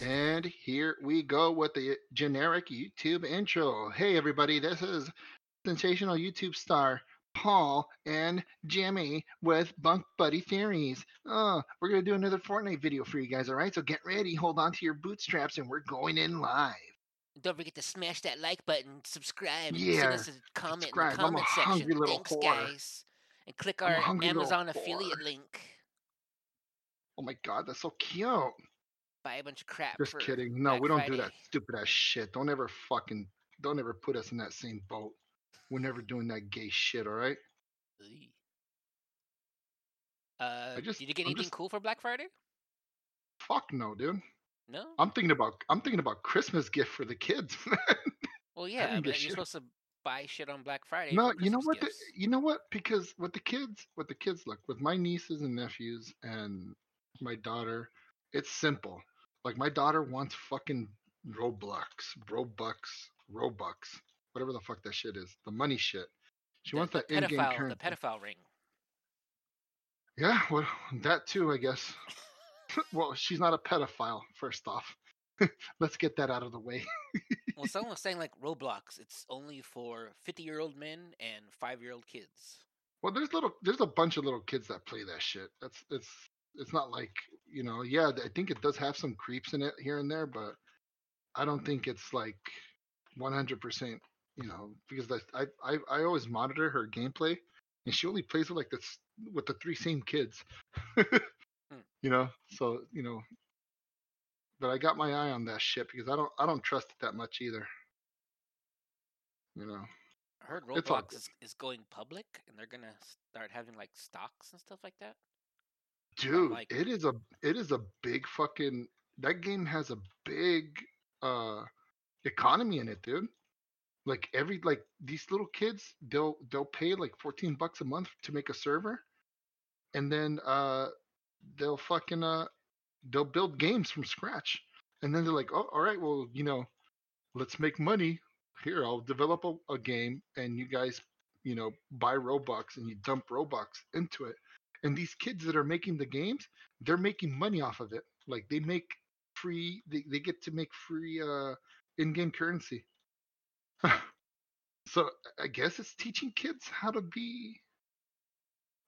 And here we go with the generic YouTube intro. Hey, everybody, this is sensational YouTube star Paul and Jimmy with Bunk Buddy Theories. Oh, we're going to do another Fortnite video for you guys, all right? So get ready, hold on to your bootstraps, and we're going in live. Don't forget to smash that like button, subscribe, and Yeah, send us a comment subscribe. in the I'm a comment hungry section. little Thanks, whore. guys. And click our Amazon affiliate link. Oh my God, that's so cute. Buy a bunch of crap. Just kidding. No, Black we don't Friday. do that stupid ass shit. Don't ever fucking, don't ever put us in that same boat. We're never doing that gay shit, all right? Uh, just- did you get I'm anything just- cool for Black Friday? Fuck no, dude. No. I'm thinking about, I'm thinking about Christmas gift for the kids. Man. well, yeah, but you're supposed to buy shit on Black Friday. No, you know what? The, you know what? Because with the kids, with the kids, look with my nieces and nephews and my daughter, it's simple. Like my daughter wants fucking Roblox, Robux, Robux, whatever the fuck that shit is, the money shit. She the, wants that in-game pedophile, currency. the pedophile ring. Yeah, well, that too, I guess. well, she's not a pedophile. First off, let's get that out of the way. Well, someone was saying like Roblox, it's only for 50 year old men and five year old kids. Well, there's little, there's a bunch of little kids that play that shit. That's it's, it's not like you know. Yeah, I think it does have some creeps in it here and there, but I don't think it's like 100%. You know, because I, I, I always monitor her gameplay, and she only plays with like this with the three same kids. Hmm. You know, so you know. But I got my eye on that shit because I don't, I don't trust it that much either. You know. I heard Roblox is, is going public and they're gonna start having like stocks and stuff like that. Dude, like- it is a it is a big fucking that game has a big uh economy in it, dude. Like every like these little kids, they'll they'll pay like 14 bucks a month to make a server and then uh they'll fucking uh they'll build games from scratch. And then they're like, "Oh, all right, well, you know, let's make money. Here, I'll develop a, a game and you guys, you know, buy Robux and you dump Robux into it." And these kids that are making the games they're making money off of it like they make free they, they get to make free uh in-game currency so i guess it's teaching kids how to be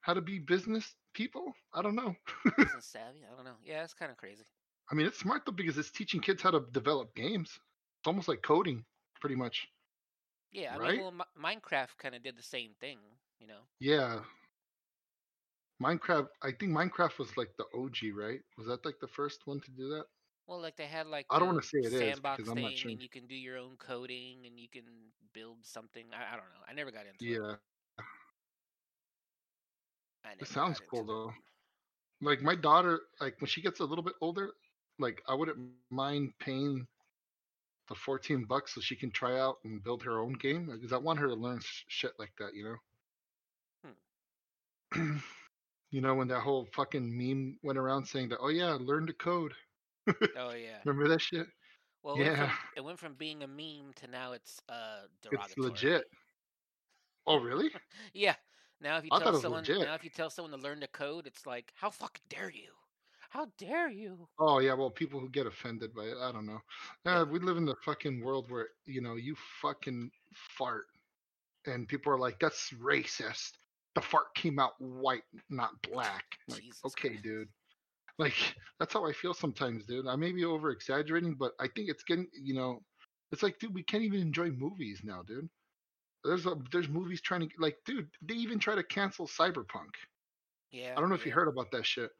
how to be business people i don't know Business savvy? I don't know. Yeah, it's kind of crazy. i mean it's smart though because it's teaching kids how to develop games it's almost like coding pretty much Yeah, I Right? mean, well, Mi- Minecraft kind of did the same thing, you know. yeah minecraft i think minecraft was like the og right was that like the first one to do that Well, like they had like I don't wanna say it is, sandbox because I'm not thing, sure. and you can do your own coding, and you can build something. I, I don't know. I never got into it. yeah It sounds cool into it. though. Like my daughter, like when she gets a little bit older, like I wouldn't mind paying the 14 bucks so she can try out and build her own game because I want her to learn sh- shit like that, you know. Hmm. you know when that whole fucking meme went around saying that, oh yeah, learn to code. Oh yeah. Remember that shit? Well, it, went from, Yeah. it went from being a meme to now it's uh It's legit. Oh really? Yeah. Now if you I tell someone now if you tell someone to learn to code, it's like, how fucking dare you? How dare you? Oh yeah, well, people who get offended by it, I don't know. Uh, we live in the fucking world where you know you fucking fart, and people are like, "That's racist." The fart came out white, not black. Like, okay, Christ. dude. Like that's how I feel sometimes, dude. I may be over exaggerating, but I think it's getting, you know, it's like, dude, we can't even enjoy movies now, dude. There's a there's movies trying to like, dude. They even try to cancel Cyberpunk. Yeah. I don't know if you heard about that shit.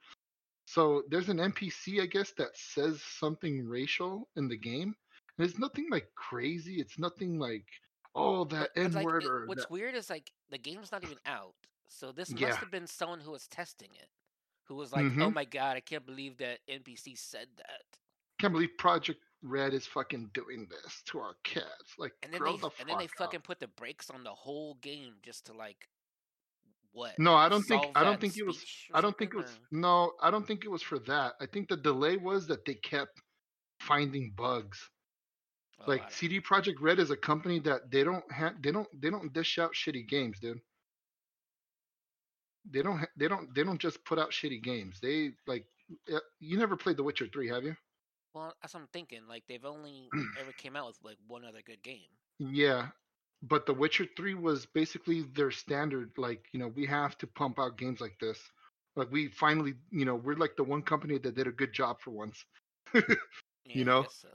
So there's an NPC, I guess, that says something racial in the game. And it's nothing like crazy. It's nothing like, oh, that N like, word or what's that- weird is like the game's not even out. So this Yeah. must have been someone who was testing it, who was like, "Oh Mhm. my god, I can't believe that NPC said that." can't believe Projekt Red is fucking doing this to our kids. Like, And then they the and then they fuck fucking up. put the brakes on the whole game just to like what? No, I don't think I don't think it was I don't think it was no, I don't think it was for that. I think the delay was that they kept finding bugs. Like CD Projekt Red is a company that they don't have they don't they don't dish out shitty games, dude. They don't ha- they don't they don't just put out shitty games. They like uh, you never played The Witcher 3, have you? Well, that's what I'm thinking. Like they've only ever came out with like one other good game. Yeah, but The Witcher 3 was basically their standard. Like, you know, we have to pump out games like this. Like, we finally, you know, we're like the one company that did a good job for once. Yeah, I know? so.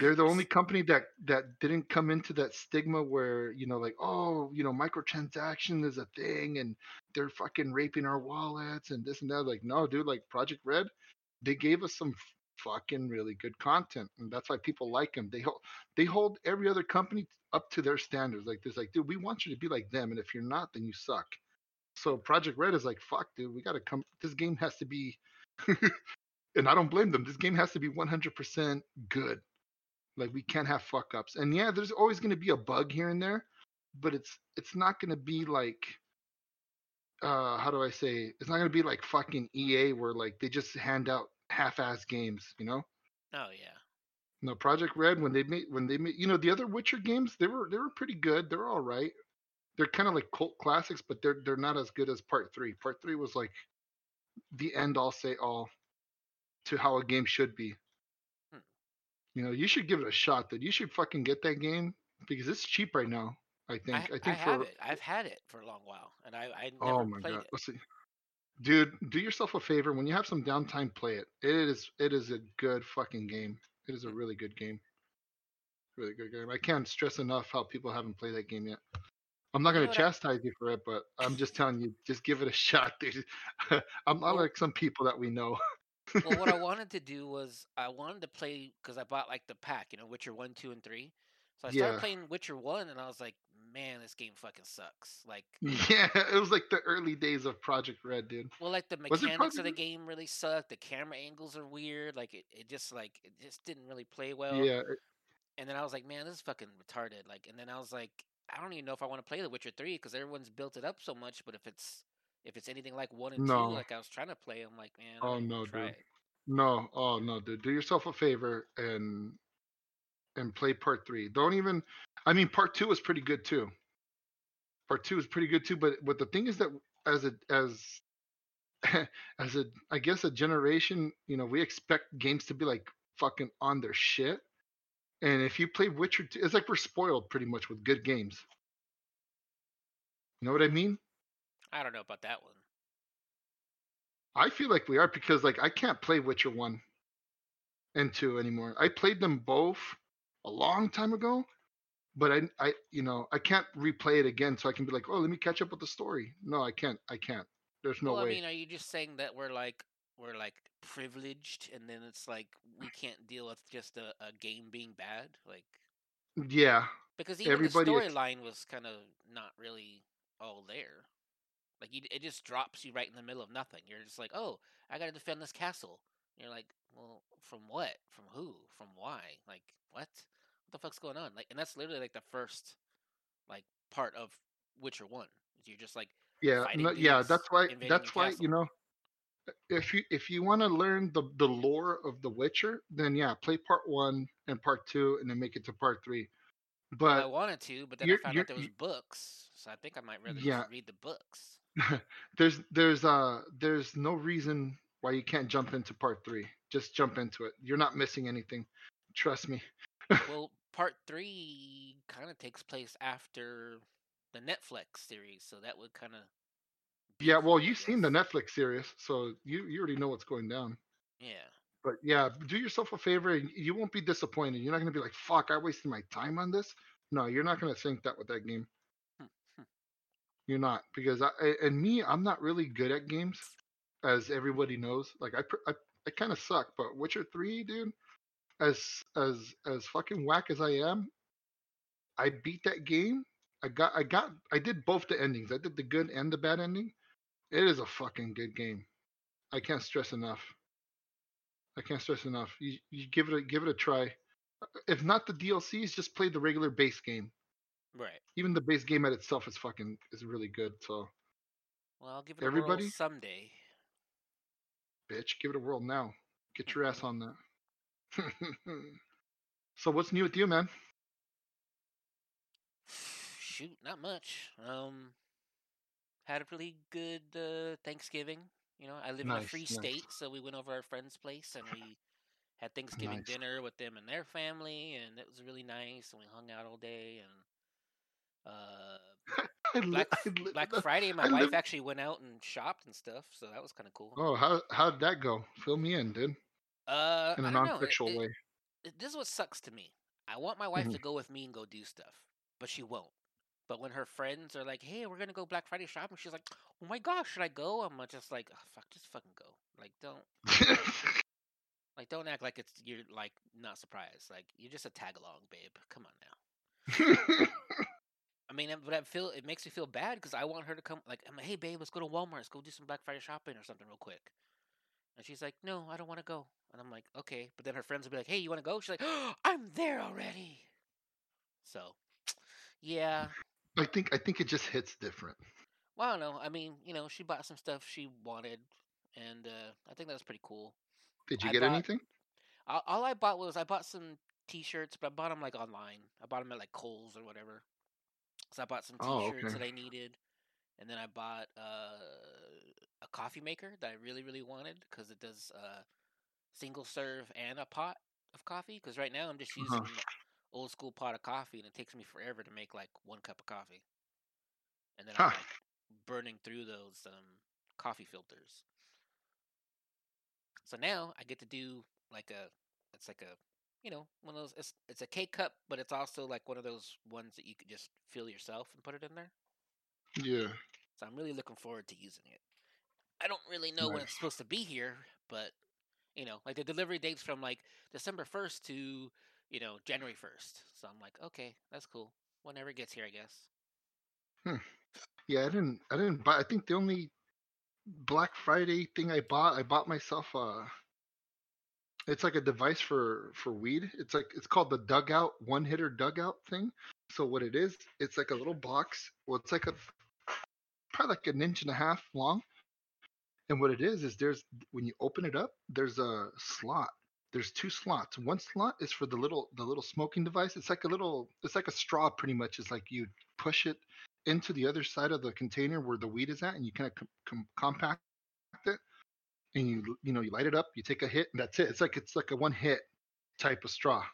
They're the only company that that didn't come into that stigma where, you know, like, oh, you know, microtransaction is a thing and they're fucking raping our wallets and this and that. Like, no, dude, like Projekt Red, they gave us some fucking really good content, and that's why people like them. They hold they hold every other company up to their standards. Like, there's like, dude, we want you to be like them, and if you're not, then you suck. So Projekt Red is like, fuck, dude, we gotta come. This game has to be, and I don't blame them. This game has to be 100% good. Like, we can't have fuck ups. And yeah, there's always gonna be a bug here and there, but it's it's not gonna be like uh how do I say it's not gonna be like fucking EA where like they just hand out half-ass games, you know? Oh yeah. No, Projekt Red when they made when they made you know the other Witcher games they were they were pretty good. They're all right. They're kind of like cult classics, but they're they're not as good as Part Three. Part Three was like the end all say all to how a game should be. You know, you should give it a shot. That you should fucking get that game because it's cheap right now. I think. I, I, I think have for it. I've had it for a long while, and I I oh my played god, it. let's see. Dude, do yourself a favor. When you have some downtime, play it. It is it is a good fucking game. It is a mm. really good game. Really good game. I can't stress enough how people haven't played that game yet. I'm not gonna what I- chastise you for it, but I'm just telling you, just give it a shot, dude. I'm not like some people that we know. Well, what I wanted to do was I wanted to play because I bought like the pack, you know, Witcher one, two, and three. So I started Yeah. playing Witcher one, and I was like, man, this game fucking sucks. Like, Yeah, it was like the early days of Projekt Red, dude. well, like the mechanics of the game really sucked. The camera angles are weird. Like, it, it just like it just didn't really play well. Yeah, And then I was like, man, this is fucking retarded. Like, and then I was like, I don't even know if I want to play The Witcher three because everyone's built it up so much. But if it's if it's anything like one and No. two, like I was trying to play, I'm like, man, Oh, no, dude. it. No, oh no, dude. Do yourself a favor and and play part three. Don't even I mean part two is pretty good too. Part two is pretty good too, but but the thing is that as a as as a I guess a generation, you know, we expect games to be like fucking on their shit. And if you play Witcher 2, it's like we're spoiled pretty much with good games. You know what I mean? I don't know about that one. I feel like we are because like I can't play Witcher one and two anymore. I played them both a long time ago, but I I you know I can't replay it again so I can be like, oh, let me catch up with the story. No, I can't. I can't. There's no well, way. I mean, are you just saying that we're like we're like privileged, and then it's like we can't deal with just a, a game being bad, like yeah, because even Everybody the storyline was kind of not really all there. Like you, it just drops you right in the middle of nothing. You're just like, oh, I got to defend this castle. You're like, well, from what? From who? From why? Like what? What the fuck's going on? Like, and that's literally like the first like part of Witcher One. You're just like, yeah, no, yeah. That's why. That's why you know. If you if you want to learn the the lore of The Witcher, then yeah, play part one and part two, and then make it to part three. Well, I wanted to, but then I found out there was books, so I think I might rather Yeah. just read the books. there's there's uh there's no reason why you can't jump into part three. Just jump into it. You're not missing anything. Trust me. well, part three kind of takes place after the Netflix series, so that would kind of. Yeah, well, you've seen the Netflix series, so you you already know what's going down. Yeah. But yeah, do yourself a favor. and You won't be disappointed. You're not gonna be like, "Fuck, I wasted my time on this." No, you're not gonna think that with that game. You're not because I I- and me, I'm not really good at games, as everybody knows. Like I I, I kind of suck. But Witcher Three, dude, as as as fucking whack as I am, I beat that game. I got I got I did both the endings. I did the good and the bad ending. It is a fucking good game. I can't stress enough. I can't stress enough. You, you give it a give it a try. If not the DLCs, just play the regular base game. Right. Even the base game at itself is fucking is really good. So, Well, I'll give it a Everybody? whirl someday. bitch, give it a whirl now. Get your ass on that. so, what's new with you, man? Shoot, not much. Um, had a really good uh, Thanksgiving. You know, I live in a free nice. state, so we went over our friend's place and we Had Thanksgiving Nice. dinner with them and their family, and it was really nice. And we hung out all day. And uh, Black Black Friday, my I wife live- actually went out and shopped and stuff, so that was kind of cool. Oh, how how did that go? Fill me in, dude. Uh, In a I don't know. It- non-sexual it- way. it- this is what sucks to me. I want my wife Mhm. to go with me and go do stuff, but she won't. But when her friends are like, "Hey, we're gonna go Black Friday shopping," she's like, "Oh my gosh, should I go?" I'm uh, just like, oh, "Fuck, just fucking go." Like, don't like don't act like it's you're like not surprised. Like you're just a tag along, babe. Come on now. I mean, but I feel it makes me feel bad because I want her to come. Like, I'm like, "Hey, babe, let's go to Walmart. Let's go do some Black Friday shopping or something real quick." And she's like, "No, I don't want to go." And I'm like, "Okay." But then her friends will be like, "Hey, you want to go?" She's like, oh, "I'm there already." So, yeah. I think I think it just hits different. Well, I don't know. I mean, you know, she bought some stuff she wanted, and uh, I think that was pretty cool. Did you I get bought- anything? All, all I bought was I bought some T-shirts, but I bought them like online. I bought them at like Kohl's or whatever. So I bought some Oh, T-shirts okay. that I needed, and then I bought uh, a coffee maker that I really really wanted because it does uh, single serve and a pot of coffee. Because right now I'm just using Uh-huh. old school pot of coffee, and it takes me forever to make like one cup of coffee, and then I'm like burning through those um, coffee filters. So now I get to do like a, it's like a, you know, one of those. It's it's a K cup, but it's also like one of those ones that you could just fill yourself and put it in there. Yeah. So I'm really looking forward to using it. I don't really know when it's supposed to be here, but you know, like the delivery date's from like December 1st to you know January 1st. So I'm like, okay, that's cool. Whenever it gets here, I guess. Hmm. Yeah, I didn't I didn't buy I think the only Black Friday thing I bought, I bought myself uh it's like a device for for weed. It's like it's called the dugout one hitter dugout thing. So what it is, it's like a little box. Well, it's like a probably like an inch and a half long. And what it is is there's when you open it up, there's a slot. There's two slots. One slot is for the little the little smoking device. It's like a little it's like a straw pretty much. It's like you push it into the other side of the container where the weed is at, and you kind of com- com- compact and you you know you light it up, you take a hit, and that's it. It's like it's like a one hit type of straw.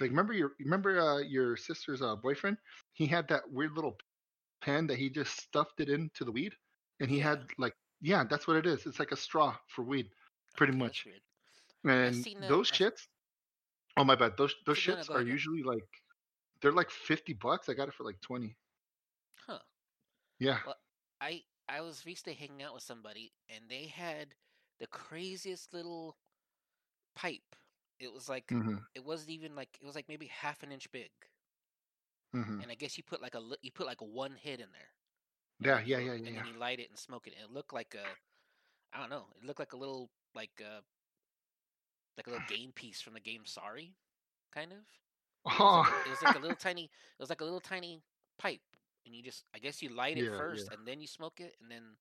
Like remember your remember uh, your sister's uh, boyfriend? He had that weird little pen that he just stuffed it into the weed, and he had like yeah, that's what it is. It's like a straw for weed, pretty Okay, much. And that- those shits, oh my bad, those those shits are usually like they're like fifty bucks. I got it for like twenty. Huh. Yeah. Well, I I was recently hanging out with somebody and they had the craziest little pipe. It was like hmm it wasn't even like it was like maybe half an inch big, hmm and I guess you put like a you put like one hit in there. and Yeah, yeah, yeah, And yeah, then you light it and smoke it. And it looked like a I don't know. It looked like a little like uh like a little game piece from the game Sorry, kind of. It was, Oh, like a, it was like a little tiny. It was like a little tiny pipe, and you just I guess you light it Yeah, first, and then you smoke it, and then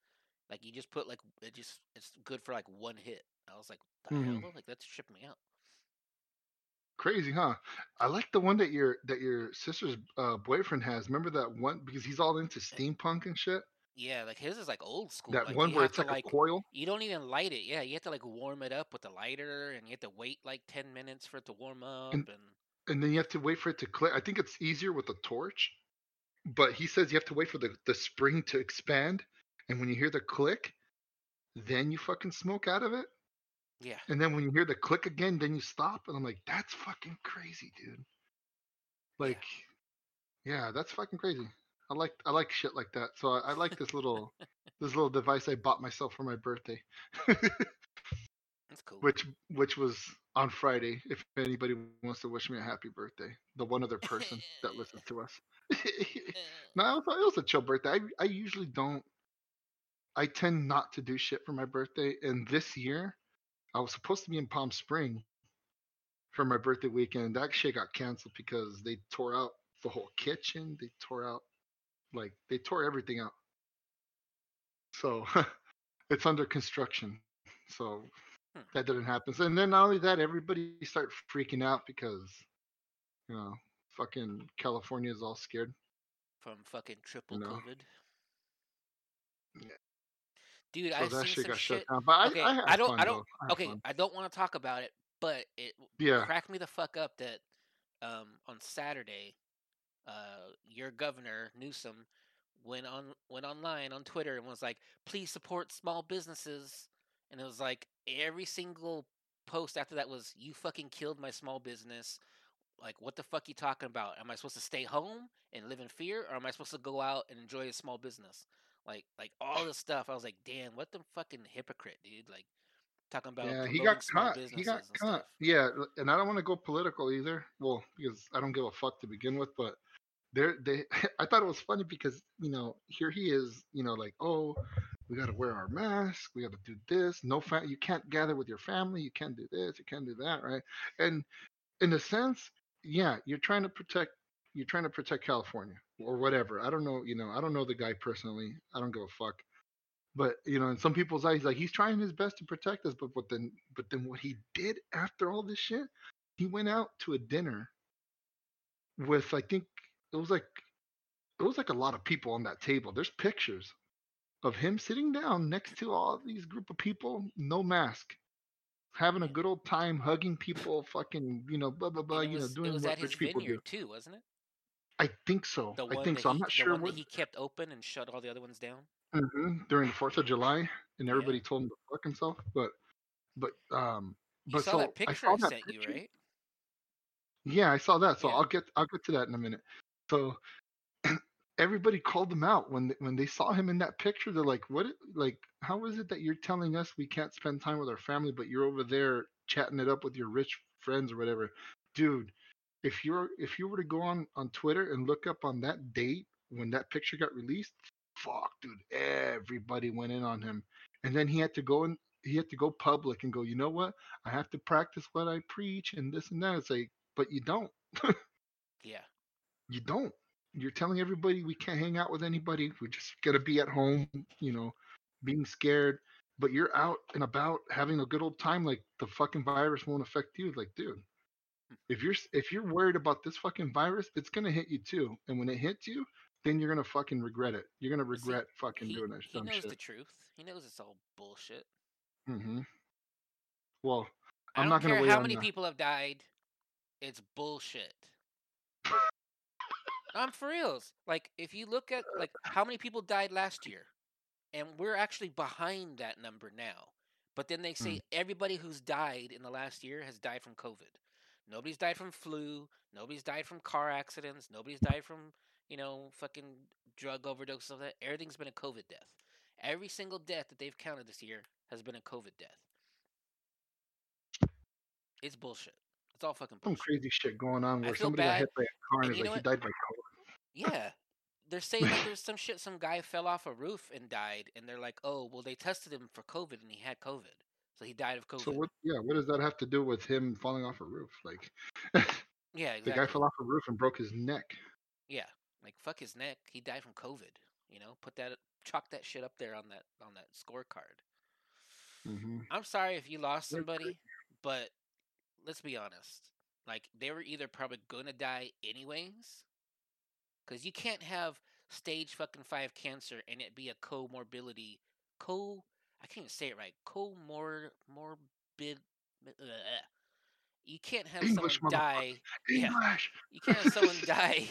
like you just put like it just it's good for like one hit. I was like, the Mhm. hell, like that's tripping me out. crazy, huh? I like the one that your that your sister's uh, boyfriend has. Remember that one because he's all into steampunk and shit. Yeah, like his is like old school. That like, one where it's to, like, like a coil. you don't even light it. Yeah, you have to like warm it up with the lighter, and you have to wait like ten minutes for it to warm up. And- And, and then you have to wait for it to click. I think it's easier with a torch, but he says you have to wait for the, the spring to expand, and when you hear the click, then you fucking smoke out of it, yeah, and then when you hear the click again, then you stop. And I'm like, that's fucking crazy, dude. Like, yeah, that's fucking crazy. I like I like shit like that. So I, I like this little this little device I bought myself for my birthday, that's cool. which which was on Friday. If anybody wants to wish me a happy birthday, the one other person that listens to us. no, it was a chill birthday. I, I usually don't. I tend not to do shit for my birthday, and this year, I was supposed to be in Palm Spring for my birthday weekend. That shit got canceled because they tore out the whole kitchen. They tore out, like, they tore everything out. So it's under construction. So Hmm. that didn't happen. And then not only that, everybody started freaking out because, you know, fucking California is all scared. From fucking triple No. COVID. Yeah. Dude, So I've that seen shit some got shit. shut down. But Okay, I, I, I don't- fun, I don't- I Okay, fun. I don't want to talk about it, But it Yeah. cracked me the fuck up that um, on Saturday, uh, your governor Newsom went on went online on Twitter and was like, "Please support small businesses," and it was like every single post after that was, "You fucking killed my small business." Like, what the fuck you talking about? Am I supposed to stay home and live in fear, or am I supposed to go out and enjoy a small business? Like, like all this stuff. I was like, damn, what the fucking hypocrite, dude. Like, talking about Yeah, he got caught. He got caught. Yeah, and I don't want to go political either. Well, because I don't give a fuck to begin with, but there they I thought it was funny because, you know, here he is, you know, like, "Oh, we got to wear our mask. We got to do this. No fa- you can't gather with your family. You can't do this. You can't do that, right?" And in a sense, yeah, you're trying to protect you're trying to protect California or whatever. I don't know, you know, I don't know the guy personally. I don't give a fuck. But you know, in some people's eyes, like he's trying his best to protect us. But but then but then what he did after all this shit, he went out to a dinner with I think it was like it was like a lot of people on that table. There's pictures of him sitting down next to all these group of people, no mask, having a good old time, hugging people, fucking you know, blah blah blah, you know, doing was what at his rich people do. too, wasn't it? I think so. The I think so. he, I'm not sure what he kept open and shut all the other ones down. hmm during the Fourth of July, and Yeah. everybody told him to fuck himself. But but um, You but saw so that I picture saw I that sent you, right? Yeah, I saw that. So Yeah. I'll get I'll get to that in a minute. So everybody called him out when they, when they saw him in that picture. They're like, "What? Like, how is it that you're telling us we can't spend time with our family, but you're over there chatting it up with your rich friends or whatever, dude? If you're if you were to go on on Twitter and look up on that date when that picture got released, fuck, dude, everybody went in on him, and then he had to go and he had to go public and go, you know what? I have to practice what I preach and this and that. It's like, but you don't. Yeah. You don't. You're telling everybody we can't hang out with anybody. We're just gonna be at home, you know, being scared. But you're out and about having a good old time. Like the fucking virus won't affect you. Like, dude, if you're if you're worried about this fucking virus, it's gonna hit you too. And when it hits you, then you're gonna fucking regret it. You're gonna But see, regret fucking he doing that he knows shit. the truth. He knows it's all bullshit. hmm Well, I I'm don't not gonna care how many people have died. It's bullshit. I'm for reals. Like, if you look at like how many people died last year, and we're actually behind that number now. But then they say everybody who's died in the last year has died from COVID. Nobody's died from flu. Nobody's died from car accidents. Nobody's died from you know fucking drug overdose. Stuff like that everything's been a COVID death. Every single death that they've counted this year has been a COVID death. It's bullshit. It's all fucking some crazy shit going on where somebody got hit by a car and, and like he died by COVID. Yeah. They're saying that there's some shit, some guy fell off a roof and died, and they're like, oh, well, they tested him for COVID and he had COVID. So he died of COVID. So what? Yeah, what does that have to do with him falling off a roof? Like, yeah, exactly. the guy fell off a roof and broke his neck. Yeah. Like, fuck his neck. He died from COVID. You know, put that, chalk that shit up there on that, on that scorecard. hmm I'm sorry if you lost somebody, but let's be honest. Like they were either probably gonna die anyways, because you can't have stage fucking five cancer and it be a comorbidity. Co, I can't even say it right. Comor morbid. Uh, you can't have English, someone die. Yeah, you can't have someone die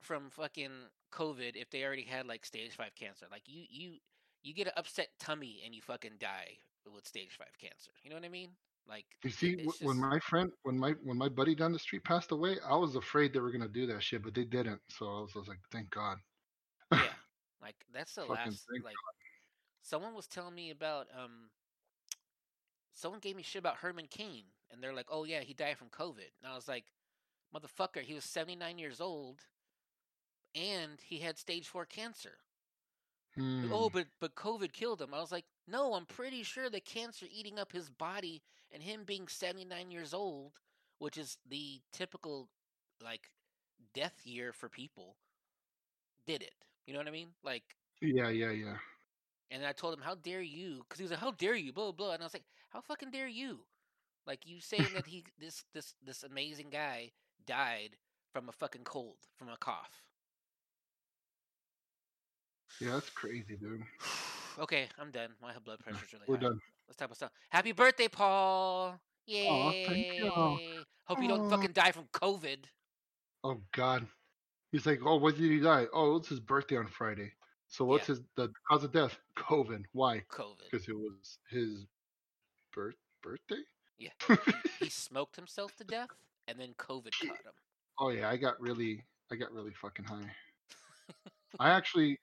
from fucking COVID if they already had like stage five cancer. Like you, you, you get an upset tummy and you fucking die with stage five cancer. You know what I mean? Like You see, wh- when my friend, when my when my buddy down the street passed away, I was afraid they were gonna do that shit, but they didn't. So I was, I was like, thank God. yeah, like that's the last. Like someone was telling me about um. Someone gave me shit about Herman Cain, and they're like, "Oh yeah, he died from COVID." And I was like, "Motherfucker, he was seventy nine years old, and he had stage four cancer." Hmm. Oh, but but COVID killed him. I was like, no, I'm pretty sure the cancer eating up his body and him being 79 years old, which is the typical like death year for people, did it. You know what I mean? Like, yeah, yeah, yeah. And I told him, how dare you? Because he was like, how dare you? Blah blah. blah. And I was like, how fucking dare you? Like you saying that he this this this amazing guy died from a fucking cold, from a cough. Yeah, that's crazy, dude. okay, I'm done. My blood pressure's really We're high. done. Let's talk about stuff. Happy birthday, Paul! Oh, thank you. Yay! Hope you don't Aw. fucking die from COVID. Oh God. He's like, oh, when did he die? Oh, it's his birthday on Friday. So what's his the cause of death? COVID. Why? COVID. Because it was his birth birthday. Yeah. He, he smoked himself to death, and then COVID caught him. Oh yeah, I got really, I got really fucking high. I actually,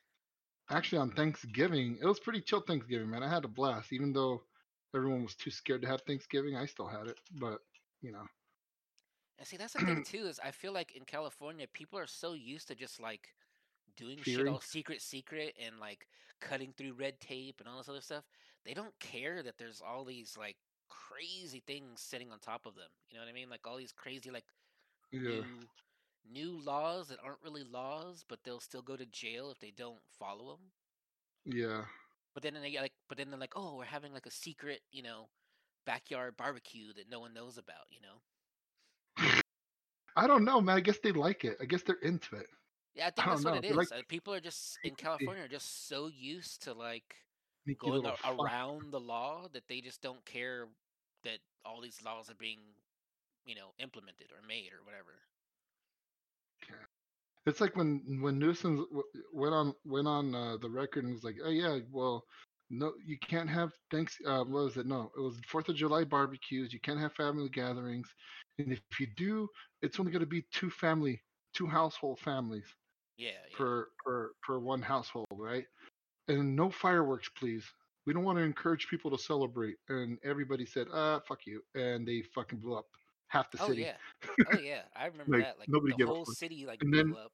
actually on Thanksgiving, it was pretty chill Thanksgiving, man. I had a blast, even though everyone was too scared to have Thanksgiving. I still had it, but you know, And see, that's the thing too is I feel like in California, people are so used to just like doing shit all secret, secret, and like cutting through red tape and all this other stuff. They don't care that there's all these like crazy things sitting on top of them. You know what I mean? Like all these crazy like yeah, new new laws that aren't really laws, but they'll still go to jail if they don't follow them. yeah, But then they like, but then they're like, oh, we're having like a secret, you know, backyard barbecue that no one knows about. You know? I don't know, man. I guess they like it. I guess they're into it. Yeah, I think I that's what know, it they're like Uh, people are just in California are just so used to like going little a- fuck. around the law that they just don't care that all these laws are being, you know, implemented or made or whatever. It's like when when Newsom went on went on uh, the record and was like, "Oh yeah, well, no, you can't have thanks. Uh, what was it? No, it was Fourth of July barbecues. You can't have family gatherings, and if you do, it's only going to be two family, two household families Yeah, yeah. per per per one household, right? And no fireworks, please. We don't want to encourage people to celebrate." And everybody said, "Ah, fuck you," and they fucking blew up half the oh city. Oh yeah, oh yeah. I remember Like, that. Like nobody the gave a whole city like And blew then- up.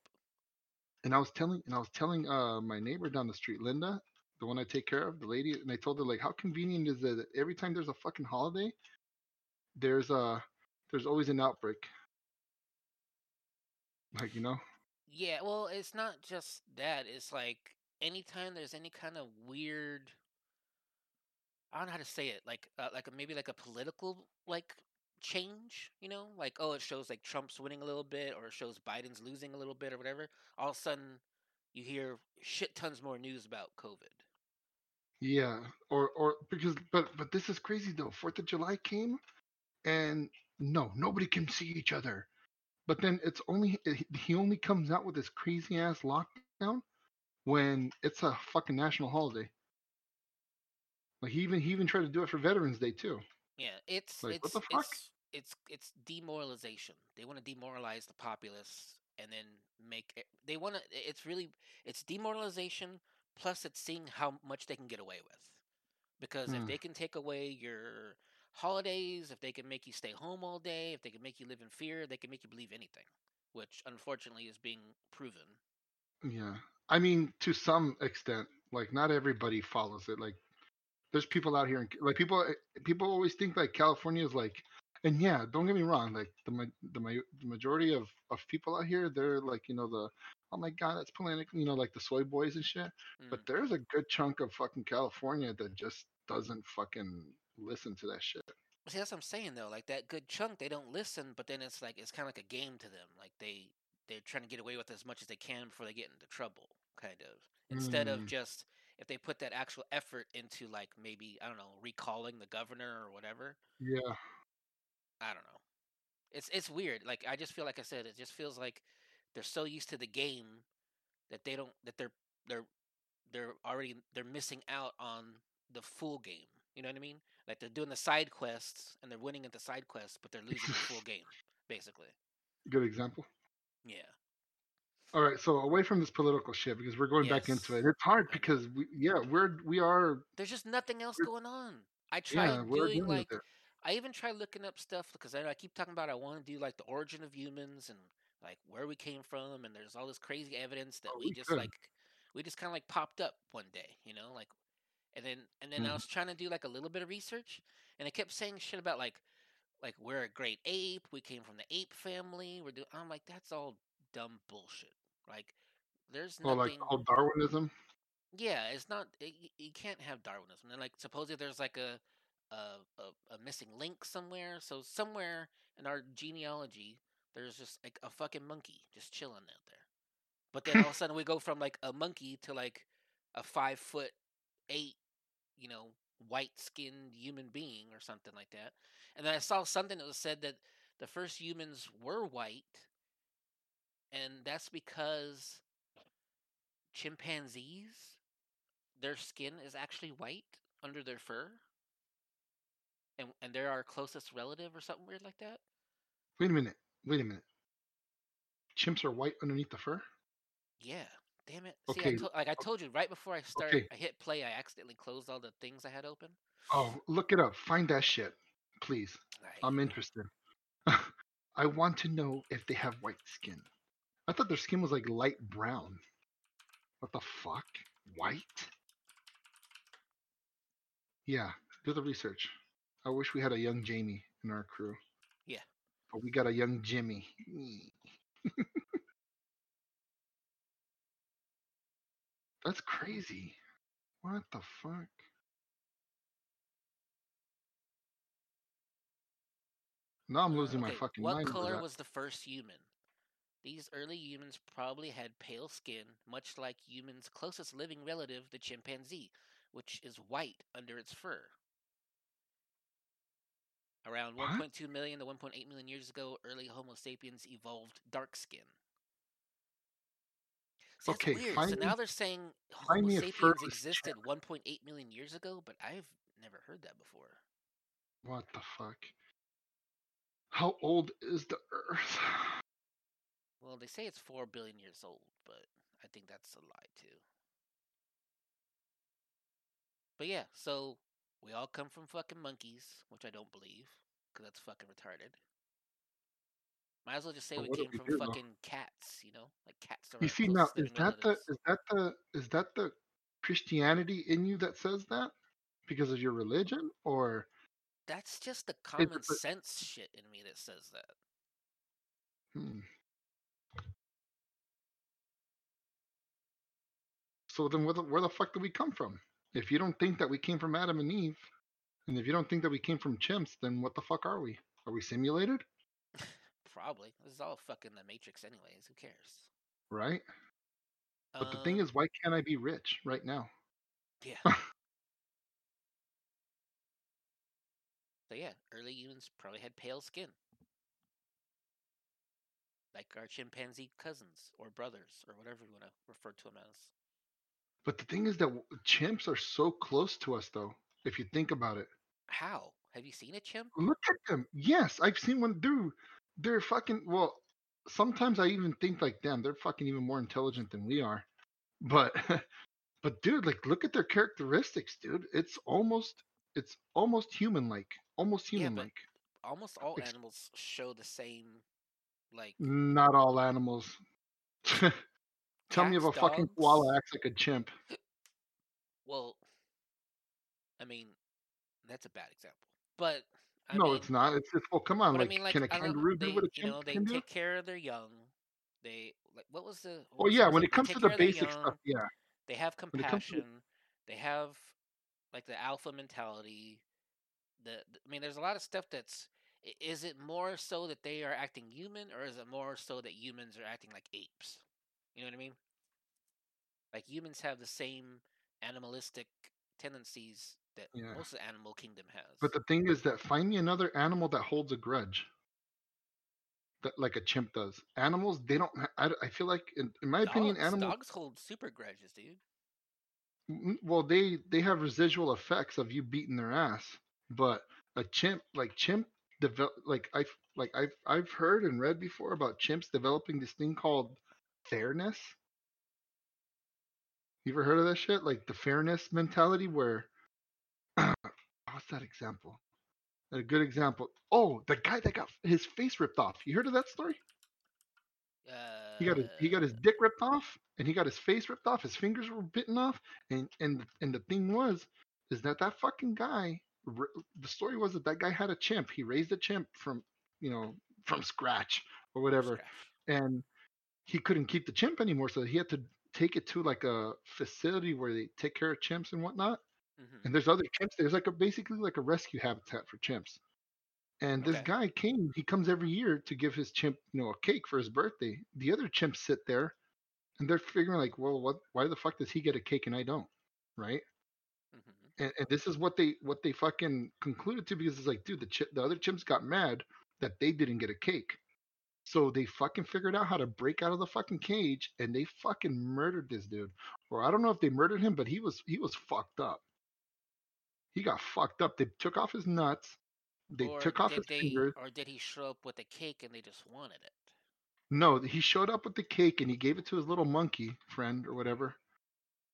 and I was telling and I was telling uh my neighbor down the street, Linda, the one I take care of, the lady, and I told her like, how convenient is it that every time there's a fucking holiday, there's a there's always an outbreak. Like you know, Yeah, well, it's not just that. It's like anytime there's any kind of weird, I don't know how to say it, like uh, like a, maybe like a political like change, you know, like oh, it shows like Trump's winning a little bit, or it shows Biden's losing a little bit, or whatever. All of a sudden, you hear shit tons more news about COVID. yeah, or or because but but this is crazy though. Fourth of July came, and no, nobody can see each other. But then it's only he only comes out with this crazy ass lockdown when it's a fucking national holiday. Like he even he even tried to do it for Veterans Day too. Yeah, it's Like, what it's the fuck? it's it's it's demoralization. They want to demoralize the populace and then make it, they want to it's really it's demoralization plus it's seeing how much they can get away with. Because if Hmm. they can take away your holidays, if they can make you stay home all day, if they can make you live in fear, they can make you believe anything, which unfortunately is being proven. Yeah. I mean, to some extent, like not everybody follows it. Like there's people out here, in, like people, eh, people always think like California is like, and yeah, don't get me wrong, like the the, the majority of of people out here, they're like, you know, the oh my god, that's political, you know, like the soy boys and shit. But Mm. there's a good chunk of fucking California that just doesn't fucking listen to that shit. See, that's what I'm saying though. Like that good chunk, they don't listen, but then it's like it's kind of like a game to them. Like they they're trying to get away with as much as they can before they get into trouble, kind of. Instead of Mm. just if they put that actual effort into like maybe I don't know recalling the governor or whatever. Yeah. I don't know. It's it's weird. Like I just feel like I said, it just feels like they're so used to the game that they don't that they're they're they're already they're missing out on the full game. You know what I mean? Like they're doing the side quests and they're winning at the side quests, but they're losing the full game, basically. Good example. Yeah. All right, so away from this political shit because we're going back into it. It's hard because we, yeah, we're we are There's just nothing else going on. I tried yeah doing like. I even tried looking up stuff because I, I keep talking about I want to do like the origin of humans and like where we came from, and there's all this crazy evidence that Oh, we we just could. like we just kind of like popped up one day, you know, like and then and then I Mhm. was trying to do like a little bit of research, and it kept saying shit about like like we're a great ape, we came from the ape family, we're doing. I'm like that's all dumb bullshit. Like there's Oh, nothing. like whole Darwinism. Yeah, it's not. It, you can't have Darwinism. And like, supposedly there's like a, a a a missing link somewhere. So somewhere in our genealogy, there's just like a fucking monkey just chilling out there. But then all of a sudden we go from like a monkey to like a five foot eight, you know, white skinned human being or something like that. And then I saw something that was said that the first humans were white, and that's because chimpanzees, their skin is actually white under their fur, and and they're our closest relative or something weird like that. Wait a minute. Wait a minute. Chimps are white underneath the fur. Yeah. Damn it. See, I Okay. to- like I told you right before I started, Okay. I hit play. I accidentally closed all the things I had open. Oh, look it up. Find that shit, please. I hate I'm interested. I want to know if they have white skin. I thought their skin was like light brown. What the fuck? White? Yeah, do the research. I wish we had a young Jamie in our crew. Yeah. But we got a young Jimmy. That's crazy. What the fuck? Now I'm Uh, losing my fucking What mind. over color was the first human? These early humans probably had pale skin, much like humans' closest living relative, the chimpanzee, which is white under its fur. Around What? 1.2 million to 1.8 million years ago, early Homo sapiens evolved dark skin. See, Okay, weird. find so now they're saying Homo find me a sapiens existed 1.8 million years ago, but I've never heard that before. What the fuck? How old is the Earth? Well, they say it's 4 billion years old, but I think that's a lie too. But yeah, so we all come from fucking monkeys, which I don't believe, because that's fucking retarded. Might as well just say But we came from do, though? fucking cats, you know? Like cats are You see now, is that the is that the is that the Christianity in you that says that because of your religion, or That's just the common sense shit in me that says that. hmm. so then where the, where the fuck do we come from? If you don't think that we came from Adam and Eve, and if you don't think that we came from chimps, then what the fuck are we? Are we simulated? Probably. This is all fucking the Matrix, anyways. Who cares? Right? But the thing Um, is, why can't I be rich right now? Yeah. so yeah, early humans probably had pale skin. Like our chimpanzee cousins or brothers or whatever you want to refer to them as. But the thing is that chimps are so close to us, though. If you think about it, How? Have you seen a chimp? look at them. Yes, I've seen one. Dude, they're fucking. Well, sometimes I even think like, damn, they're fucking even more intelligent than we are. But, but dude, like, look at their characteristics, dude. It's almost, it's almost human-like, almost human-like. Almost all Ex- animals show the same, like, Not all animals. Tell me if a cats, fucking dogs. koala acts like a chimp. Well, I mean, that's a bad example. But I no, mean, it's not. It's, just well, come on. Like, I mean, like, can a I don't know, kangaroo do what a you chimp know, they can do? take care of their young. They like what was the? what was yeah. When it? comes to the basic young, stuff, yeah. They have comes to compassion. They have like the alpha mentality. The, the- I mean, there's a lot of stuff that's. Is it more so that they are acting human, or is it more so that humans are acting like apes? You know what I mean? Like humans have the same animalistic tendencies that Yeah. most of the animal kingdom has. But the thing is that find me another animal that holds a grudge. That like a chimp does. Animals, they don't. I, I feel like, in, in my opinion, animals. dogs hold super grudges, dude. Well, they they have residual effects of you beating their ass. But a chimp, like chimp, develop like I've like I've I've heard and read before about chimps developing this thing called fairness. You ever heard of that shit? Like the fairness mentality, where what's that example? A good example. Oh, the guy that got his face ripped off. You heard of that story? Uh, He got his he got his dick ripped off, and he got his face ripped off. His fingers were bitten off, and and and the thing was, is that that fucking guy. The story was that that guy had a chimp. He raised a chimp from you know from scratch or whatever, scratch. and he couldn't keep the chimp anymore, so he had to take it to like a facility where they take care of chimps and whatnot. Mhm. And there's other chimps. There's like a basically like a rescue habitat for chimps. And this guy came. He comes every year to give his chimp, you know, a cake for his birthday. The other chimps sit there, and they're figuring like, well, what? Why the fuck does he get a cake and I don't? Right? Mhm. and, and this is what they what they fucking concluded to because it's like, dude, the chi- the other chimps got mad that they didn't get a cake, so they fucking figured out how to break out of the fucking cage and they fucking murdered this dude. Or I don't know if they murdered him, but he was he was fucked up. He got fucked up. They took off his nuts. They or took off his they, fingers. or did he show up with a cake and they just wanted it? No, he showed up with the cake and he gave it to his little monkey friend or whatever.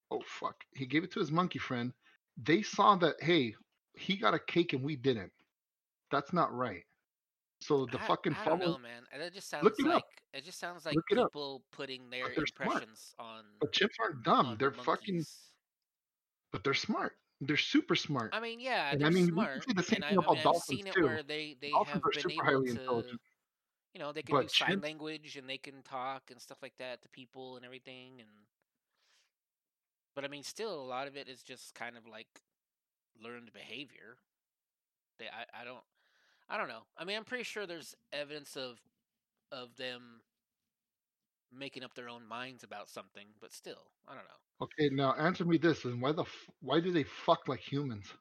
Oh fuck. He gave it to his monkey friend. They saw that hey, he got a cake and we didn't. That's not right. So the I, fucking I follow know, man. Just sounds Look it like up. it just sounds like Look people putting their they're smart. impressions on but chimps aren't dumb. They're fucking but they're smart. They're super smart. I mean, yeah, And they're I mean, smart, the same and thing I about I've dolphins seen it too. where they they Dolphins have are been super able to, you know, they can do sign language and they can talk and stuff like that to people and everything, and but I mean, still, a lot of it is just kind of like learned behavior. They, I, I don't, I don't know. I mean, I'm pretty sure there's evidence of of them making up their own minds about something, but still, I don't know. Okay, now answer me this: and why the f- why do they fuck like humans?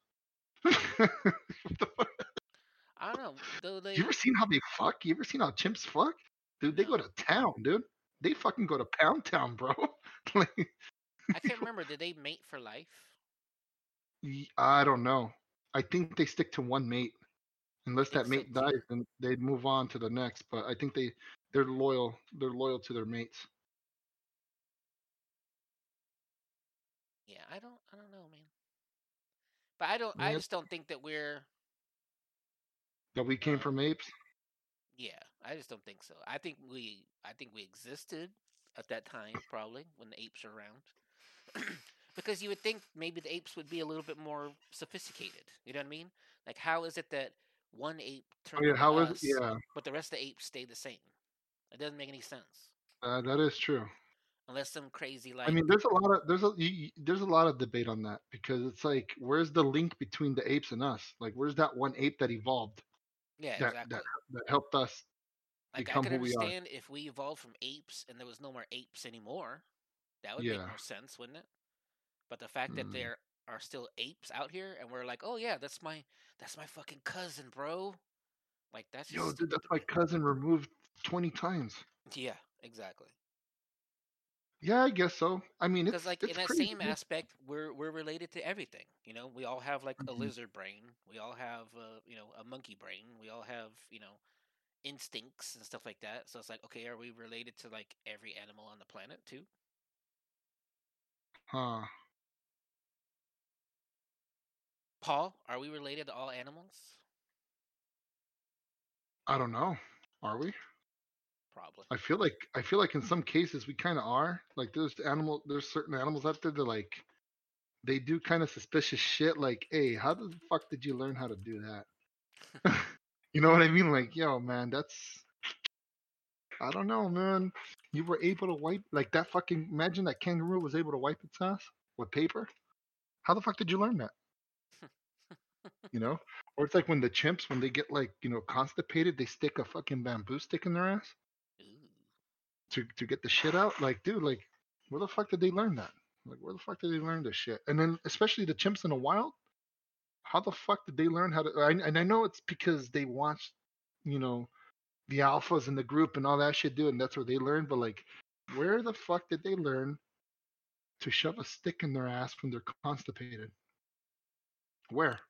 What the fuck? I don't know. They, you ever seen how they fuck? You ever seen how chimps fuck? Dude, they go to town, dude. They fucking go to pound town, bro. like, I can't remember. Did they mate for life? I don't know. I think they stick to one mate. Unless that so, mate too. dies, then they move on to the next. But I think they they're loyal. They're loyal to their mates. I don't, I don't know, man. But I don't, I just don't think that we're. That we came from apes. Yeah, I just don't think so. I think we, I think we existed at that time, probably when the apes are around. because you would think maybe the apes would be a little bit more sophisticated. You know what I mean? Like, how is it that one ape Oh, yeah, into how is us, it? Yeah, but the rest of the apes stay the same? It doesn't make any sense uh, that is true. Unless some crazy like. I mean, there's a lot of there's a you, there's a lot of debate on that because it's like, where's the link between the apes and us? Like, where's that one ape that evolved yeah, that exactly. that that helped us Like I become could who we are? understand if we evolved from apes and there was no more apes anymore. That would make Yeah. more sense, wouldn't it? But the fact that Mm. there are still apes out here and we're like, oh yeah, that's my that's my fucking cousin, bro. Like that's Yo, dude, that's my cousin removed twenty times. Yeah, exactly. Yeah, I guess so. I mean, Because it's like in that crazy. same aspect, we're we're related to everything. You know, we all have like a Mhm. lizard brain. We all have uh, you know a monkey brain. We all have you know instincts and stuff like that. So it's like, okay, are we related to like every animal on the planet too? Huh? Paul, are we related to all animals? I don't know. Are we? Probably. I feel like I feel like in some cases we kind of are. Like there's animal, there's certain animals out there that like they do kind of suspicious shit. Like, hey, how the fuck did you learn how to do that? you know what I mean? Like, yo, man, that's I don't know, man. You were able to wipe like that fucking. Imagine that kangaroo was able to wipe its ass with paper. How the fuck did you learn that? You know? Or it's like when the chimps, when they get like you know constipated, they stick a fucking bamboo stick in their ass. To to get the shit out. Like, dude, like, where the fuck did they learn that? Like, where the fuck did they learn this shit? And then, especially the chimps in the wild, how the fuck did they learn how to? I, and I know it's because they watched, you know, the alphas in the group and all that shit, dude, and that's where they learned. But like, where the fuck did they learn to shove a stick in their ass when they're constipated? Where?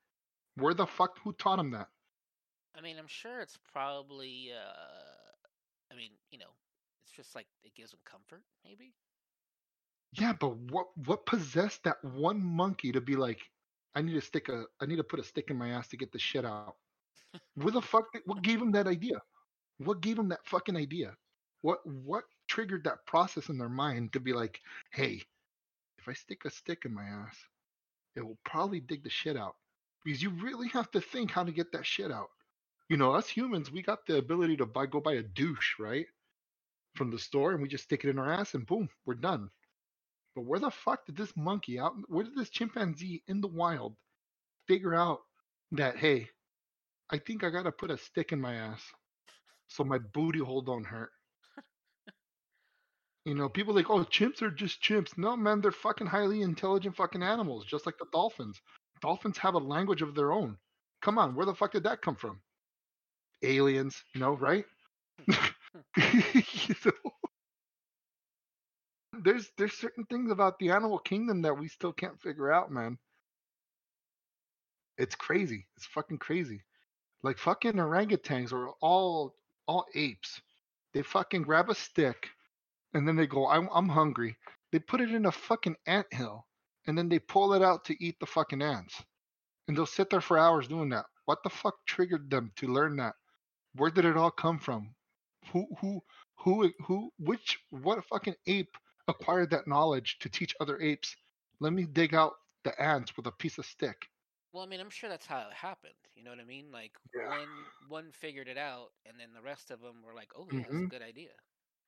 Where the fuck? Who taught them that? I mean, I'm sure it's probably. uh I mean, you know, just like it gives them comfort, maybe. Yeah, but what what possessed that one monkey to be like, I need to stick a, I need to put a stick in my ass to get the shit out. Where the fuck? What gave him that idea? What gave him that fucking idea? What what triggered that process in their mind to be like, hey, if I stick a stick in my ass, it will probably dig the shit out. Because you really have to think how to get that shit out. You know, us humans, we got the ability to buy go buy a douche, right? From the store, and we just stick it in our ass, and boom, we're done. But where the fuck did this monkey out? Where did this chimpanzee in the wild figure out that hey, I think I gotta put a stick in my ass so my booty hole don't hurt? You know, people like, oh, chimps are just chimps. No, man, they're fucking highly intelligent fucking animals, just like the dolphins. Dolphins have a language of their own. Come on, where the fuck did that come from? Aliens, you know, right? you know? There's there's certain things about the animal kingdom that we still can't figure out, man. It's crazy. It's fucking crazy. Like fucking orangutans are all all apes. They fucking grab a stick and then they go, I'm I'm hungry. They put it in a fucking ant hill and then they pull it out to eat the fucking ants. And they'll sit there for hours doing that. What the fuck triggered them to learn that? Where did it all come from? Who who who who which what fucking ape acquired that knowledge to teach other apes? Let me dig out the ants with a piece of stick. Well, I mean, I'm sure that's how it happened. You know what I mean? Like Yeah. one one figured it out, and then the rest of them were like, "Oh, that's a Mhm. good idea."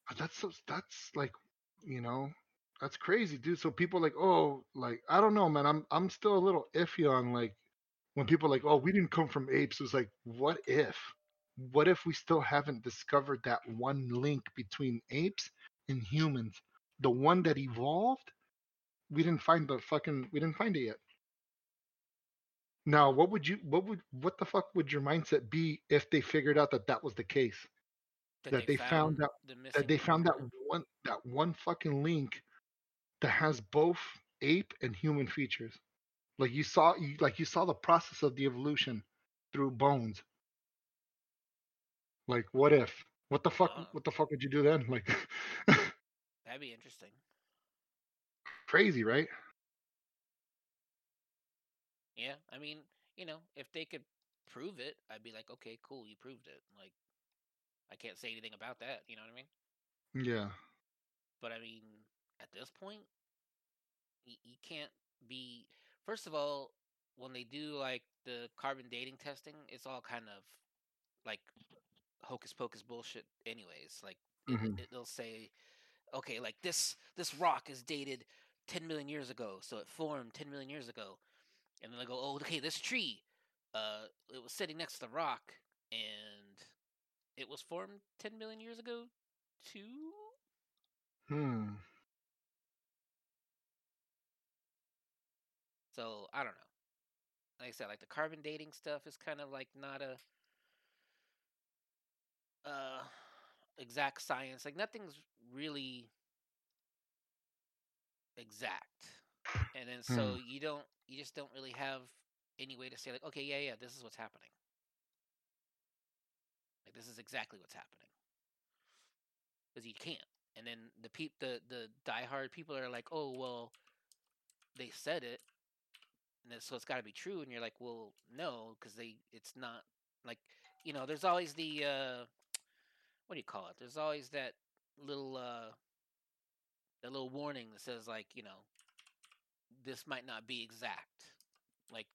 But that's so- that's like, you know, that's crazy, dude. So people like, oh, like I don't know, man. I'm I'm still a little iffy on like when people are like, oh, we didn't come from apes. It's like, what if? What if we still haven't discovered that one link between apes and humans, the one that evolved? We didn't find the fucking. We didn't find it yet. Now, what would you? What would? What the fuck would your mindset be if they figured out that that was the case? That they found out the that they found that one that one fucking link that has both ape and human features. Like you saw you like you saw the process of the evolution through bones. Like what if? What the fuck Uh. what the fuck would you do then? Like That'd be interesting. crazy, right? Yeah, I mean, you know, if they could prove it, I'd be like, okay, cool, you proved it. Like, I can't say anything about that. You know what I mean? Yeah. But I mean, at this point, you, you can't be. First of all, when they do like the carbon dating testing, it's all kind of like hocus pocus bullshit. Anyways, like Mhm. it, they'll say, okay, like this this rock is dated 10 million years ago, so it formed 10 million years ago, and then they go, oh, okay, this tree, uh, it was sitting next to the rock, and it was formed 10 million years ago too. Hmm. So I don't know. Like I said, like the carbon dating stuff is kind of like not a uh exact science. Like nothing's really exact. And then so you don't you just don't really have any way to say like, okay, yeah, yeah, this is what's happening. Like this is exactly what's happening. Because you can't. And then the peop the the diehard people are like, oh well, they said it, and then, so it's got to be true. And you're like, well, no, because they it's not like you know. There's always the uh, what do you call it? There's always that little uh, that little warning that says like you know, this might not be exact, like.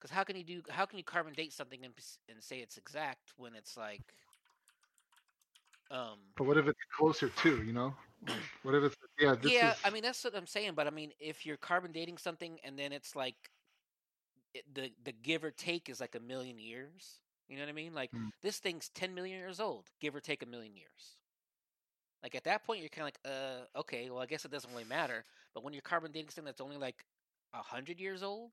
Because how can you do? How can you carbon date something and, and say it's exact when it's like, um, But what if it's closer to, you know? Like, what if it's yeah, yeah, is I mean that's what I'm saying. But I mean, if you're carbon dating something and then it's like it, the the give or take is like a million years. You know what I mean? Like Mm. this thing's 10 million years old, give or take a million years. Like at that point, you're kind of like, uh, okay, well, I guess it doesn't really matter. But when you're carbon dating something that's only like a hundred years old,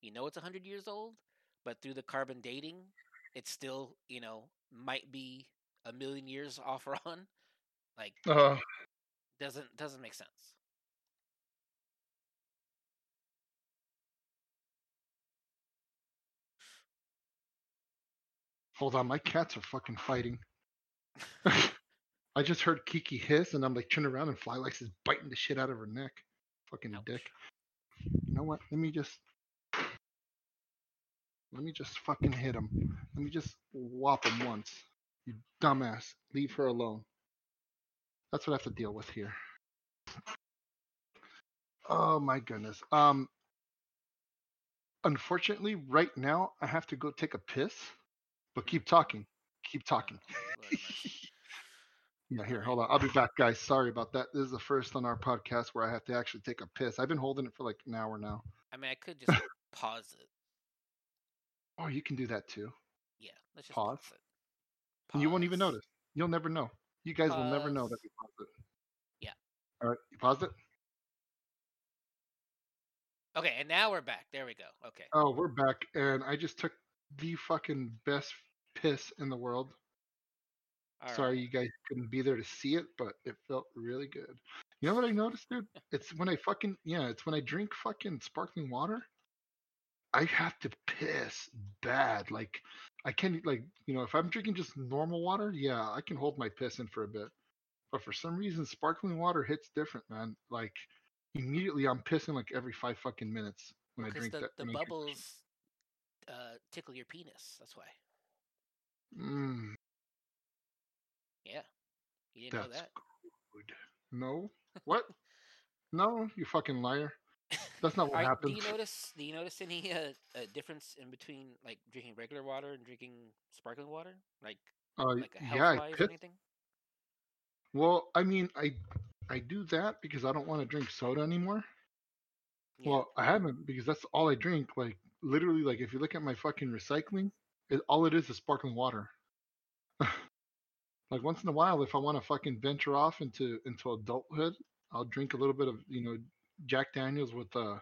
you know it's a hundred years old, but through the carbon dating, it's still, you know, might be a million years off or on. Like uh doesn't doesn't make sense. Hold on, my cats are fucking fighting. I just heard Kiki hiss and I'm like turn around and Flylex is biting the shit out of her neck. Fucking Ouch. dick. You know what? Let me just let me just fucking hit him. Let me just whop him once. You dumbass. Leave her alone. That's what I have to deal with here. Oh my goodness. Um unfortunately right now I have to go take a piss. But keep talking. Keep talking. Lord have mercy. Yeah, here, hold on. I'll be back, guys. Sorry about that. This is the first on our podcast where I have to actually take a piss. I've been holding it for like an hour now. I mean, I could just pause it. Oh, you can do that too. Yeah, let's just Pause. pause, it. And you won't even notice. You'll never know. You guys will never know that Pause. we paused it. Yeah. All right, you paused it. Okay, and now we're back. There we go. Okay. Oh, we're back, and I just took the fucking best piss in the world. All Sorry, right. you guys couldn't be there to see it, but it felt really good. You know what I noticed, dude? It's when I fucking yeah, it's when I drink fucking sparkling water. I have to piss bad. Like I can't like you know if I'm drinking just normal water, yeah, I can hold my piss in for a bit. But for some reason, sparkling water hits different, man. Like immediately, I'm pissing like every five fucking minutes when I Because drink the, that. the bubbles uh, tickle your penis. That's why. Mm, Yeah. You didn't know that's that? good. No, what? No, you fucking liar. That's not what happens. do you notice? Do you notice any uh, difference in between like drinking regular water and drinking sparkling water? Like Uh, like yeah, I wise or piss. anything? Well, I mean, I I do that because I don't want to drink soda anymore. Yeah. Well, I haven't because that's all I drink. Like literally, like if you look at my fucking recycling, it, all it is is sparkling water. like once in a while, if I want to fucking venture off into into adulthood, I'll drink a little bit of you know Jack Daniels with uh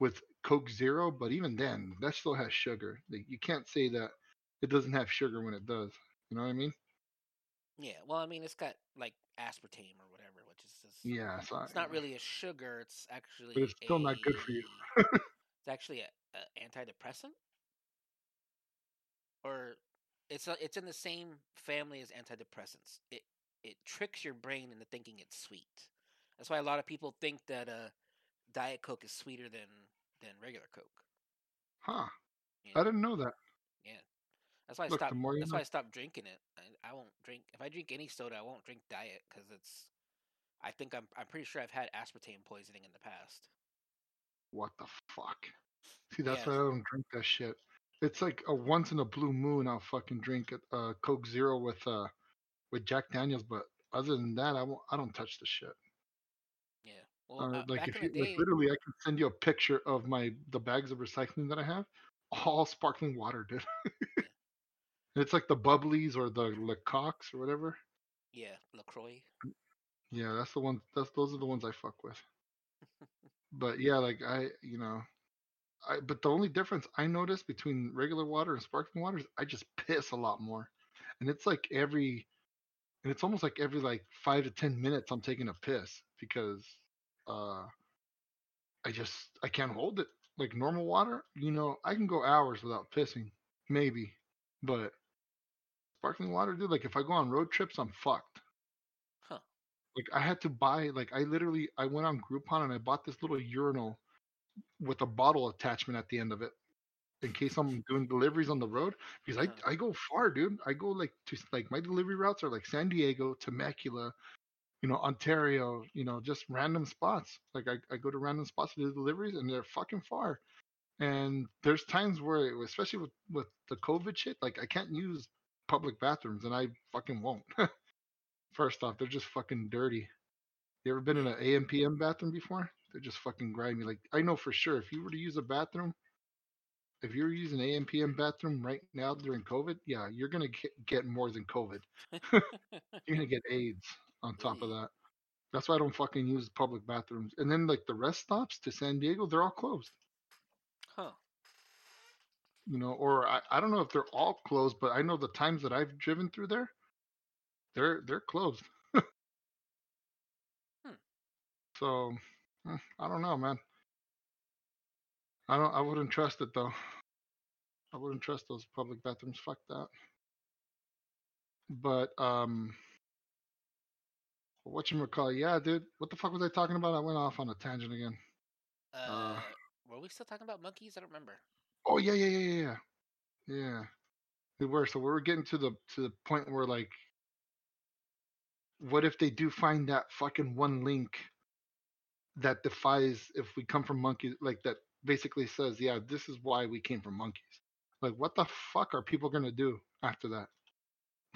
with Coke Zero. But even then, that still has sugar. Like, you can't say that it doesn't have sugar when it does. You know what I mean? yeah. Well, I mean, it's got like aspartame or whatever, which is just, Yeah. So it's not really a sugar. It's actually But it's still not good for you. it's actually a, a antidepressant, or it's a, it's in the same family as antidepressants. It it tricks your brain into thinking it's sweet. That's why a lot of people think that uh, Diet Coke is sweeter than than regular Coke. Huh. Yeah. I didn't know that. Yeah, that's why I Look, the stopped. That's know. why I stopped drinking it. I, I won't drink if I drink any soda. I won't drink diet because it's. I think I'm. I'm pretty sure I've had aspartame poisoning in the past. What the fuck? See, that's Yeah. why I don't drink that shit. It's like a once in a blue moon I'll fucking drink a uh, Coke Zero with uh with Jack Daniels, but other than that, I won't. I don't touch the shit. Yeah. Well, Uh, like if you the like, literally, I can send you a picture of my the bags of recycling that I have, all sparkling water, dude. it's like the bubblies or the Lecoqs or whatever. yeah, Lacroix. Yeah, that's the one. That's those are the ones I fuck with. but yeah, like I, you know, I. But the only difference I notice between regular water and sparkling water is I just piss a lot more, and it's like every, and it's almost like every like five to ten minutes I'm taking a piss because, uh, I just I can't hold it. Like normal water, you know, I can go hours without pissing, maybe, but sparkling water, dude. Like if I go on road trips, I'm fucked Huh. like I had to buy like I literally I went on Groupon and I bought this little urinal with a bottle attachment at the end of it in case I'm doing deliveries on the road because I. I go far, dude. I go like to like my delivery routes are like San Diego, Temecula, you know, Ontario, you know, just random spots. Like I, I go to random spots to do deliveries and they're fucking far. And there's times where, especially with with the COVID shit, like I can't use public bathrooms and I fucking won't. First off, they're just fucking dirty. You ever been in an AM PM bathroom before? They're just fucking grimy. Like I know for sure, if you were to use a bathroom, if you're using AM PM bathroom right now during COVID, yeah, you're gonna get, get more than COVID. You're gonna get AIDS on top of that. That's why I don't fucking use public bathrooms. And then like the rest stops to San Diego, they're all closed. huh. You know, or I, I don't know if they're all closed, but I know the times that I've driven through there, they're they're closed. Hmm. So I don't know, man. I don't. I wouldn't trust it though. I wouldn't trust those public bathrooms. Fuck that. But um, what you call? Yeah, dude. What the fuck was I talking about? I went off on a tangent again. Uh, were we still talking about monkeys? I don't remember. Oh yeah, yeah, yeah, yeah, yeah. Yeah, we were. So we were getting to the to the point where like, what if they do find that fucking one link that defies if we come from monkeys, like that basically says, yeah, this is why we came from monkeys. Like, what the fuck are people gonna do after that?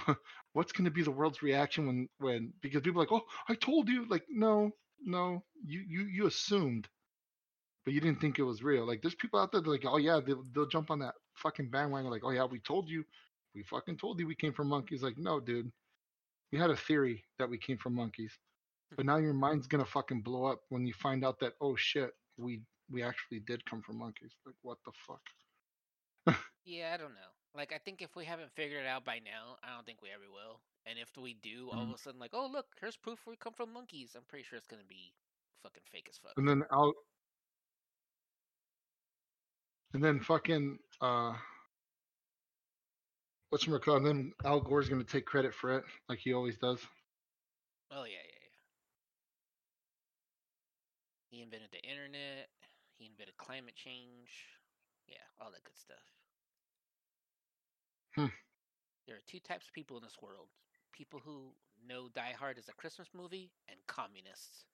What's gonna be the world's reaction when when because people are like, oh, I told you. Like, no, no, you you you assumed but you didn't think it was real. Like there's people out there like, oh yeah, they'll, they'll jump on that fucking bandwagon. Like, oh yeah, we told you, we fucking told you we came from monkeys. Like, no, dude, we had a theory that we came from monkeys, but now your mind's gonna fucking blow up when you find out that oh shit, we we actually did come from monkeys. Like, what the fuck? Yeah, I don't know. Like, I think if we haven't figured it out by now, I don't think we ever will. And if we do, all of Mhm. a sudden, like, oh look, here's proof we come from monkeys. I'm pretty sure it's gonna be fucking fake as fuck. And then Al, and then fucking uh, what's call? And then Al Gore's gonna take credit for it, like he always does. Oh yeah, yeah. He invented the internet. He invented climate change. Yeah, all that good stuff. Hmm. There are two types of people in this world: people who know Die Hard is a Christmas movie, and communists.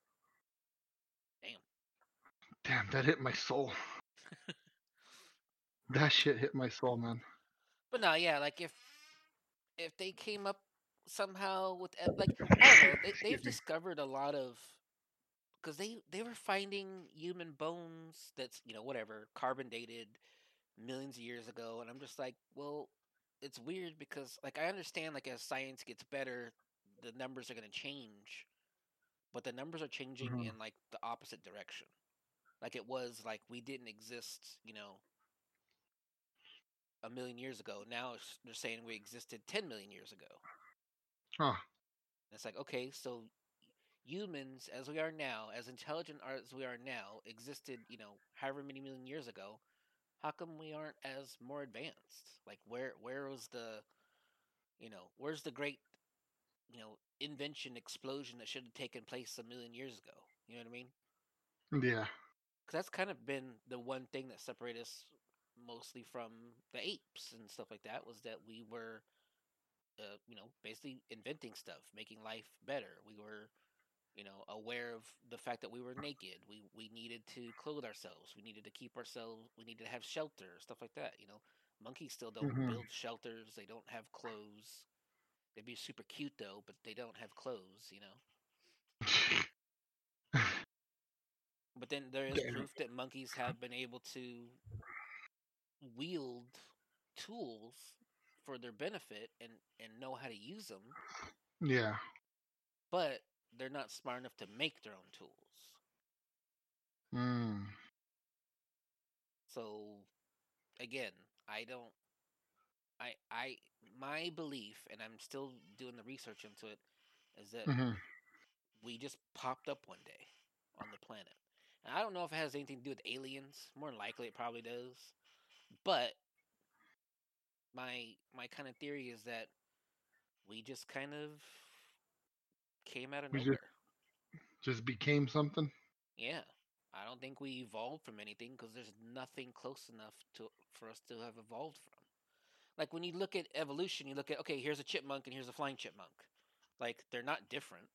Damn. Damn, that hit my soul. that shit hit my soul, man. But no, yeah, like if if they came up somehow with like I don't know, they, they've discovered a lot of because they they were finding human bones that's you know whatever carbon dated millions of years ago, and I'm just like, well, it's weird because like I understand like as science gets better, the numbers are gonna change, but the numbers are changing Mhm. in like the opposite direction. Like it was like we didn't exist, you know, a million years ago. Now they're saying we existed 10 million years ago. Huh. And it's like, okay, so humans, as we are now, as intelligent as we are now, existed, you know, however many million years ago. How come we aren't as more advanced? Like, where where was the, you know, where's the great, you know, invention explosion that should have taken place a million years ago? You know what I mean? Yeah. Because that's kind of been the one thing that separated us mostly from the apes and stuff like that was that we were, uh, you know, basically inventing stuff, making life better. We were, you know, aware of the fact that we were naked. We we needed to clothe ourselves. We needed to keep ourselves. We needed to have shelter, stuff like that. You know, monkeys still don't Mhm. build shelters. They don't have clothes. They'd be super cute though, but they don't have clothes. You know. But then there is proof that monkeys have been able to wield tools for their benefit and and know how to use them, yeah. but they're not smart enough to make their own tools. Mm. So again, I don't I I my belief and I'm still doing the research into it is that hmm we just popped up one day on the planet. And I don't know if it has anything to do with aliens. More than likely, it probably does. But my my kind of theory is that we just kind of came out of We just- nowhere. Just became something. Yeah, I don't think we evolved from anything because there's nothing close enough to for us to have evolved from. Like when you look at evolution, you look at okay, here's a chipmunk and here's a flying chipmunk. Like they're not different.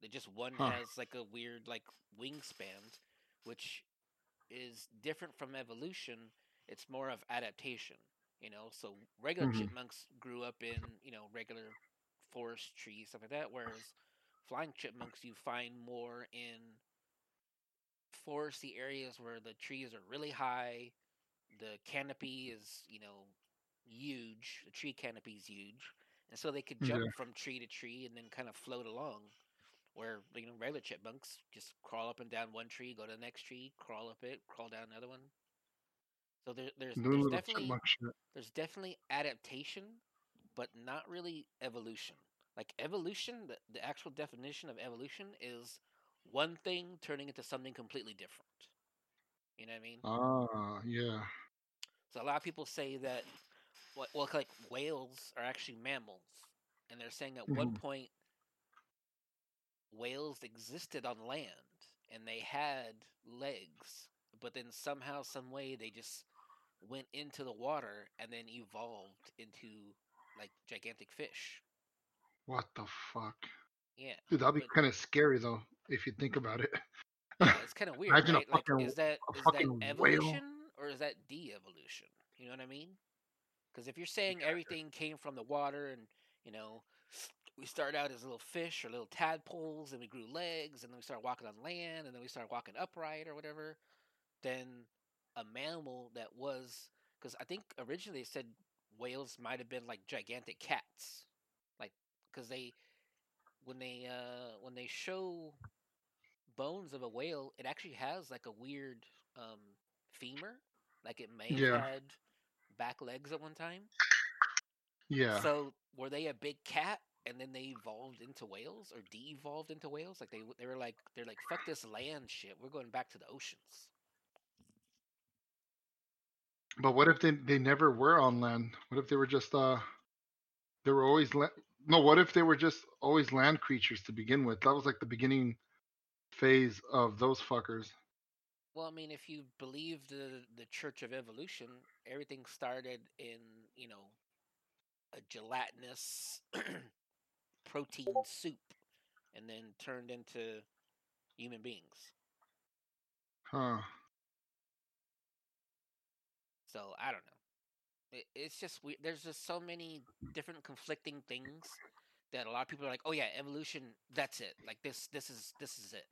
They just one Huh. has like a weird like wingspan, which is different from evolution. It's more of adaptation, you know. So regular Mhm. chipmunks grew up in you know regular forest trees stuff like that, whereas flying chipmunks you find more in foresty areas where the trees are really high, the canopy is you know huge, the tree canopy is huge, and so they could jump Yeah. from tree to tree and then kind of float along. Where you know regular chipmunks just crawl up and down one tree, go to the next tree, crawl up it, crawl down another one. So there, there's there's definitely there's definitely adaptation, but not really evolution. Like evolution, the, the actual definition of evolution is one thing turning into something completely different. You know what I mean? Ah, yeah. So a lot of people say that, well, well like whales are actually mammals, and they're saying at one Mhm. point whales existed on land and they had legs, but then somehow, some way, they just went into the water and then evolved into like gigantic fish. What the fuck? Yeah, Dude, that'd be But- kind of scary though, if you think about it. yeah, it's kind of weird, Imagine a right? Like, fucking- is that is fucking that whale. evolution or is that de-evolution? You know what I mean? Because if you're saying everything came from the water and you know we started out as little fish or little tadpoles and we grew legs and then we started walking on land and then we started walking upright or whatever, then a mammal that was because I think originally they said whales might have been like gigantic cats, like because they when they uh when they show bones of a whale, it actually has like a weird um, femur, like it may have had back legs at one time. Yeah. So were they a big cat and then they evolved into whales or de-evolved into whales? Like they they were like they're like fuck this land shit. We're going back to the oceans. But what if they they never were on land? What if they were just uh they were always la- no, what if they were just always land creatures to begin with? That was like the beginning phase of those fuckers. Well, I mean, if you believe the the Church of Evolution, everything started in you know a gelatinous protein soup, and then turned into human beings. Huh. So I don't know. It, it's just we There's just so many different conflicting things that a lot of people are like, "Oh yeah, evolution. That's it. Like this. This is this is it."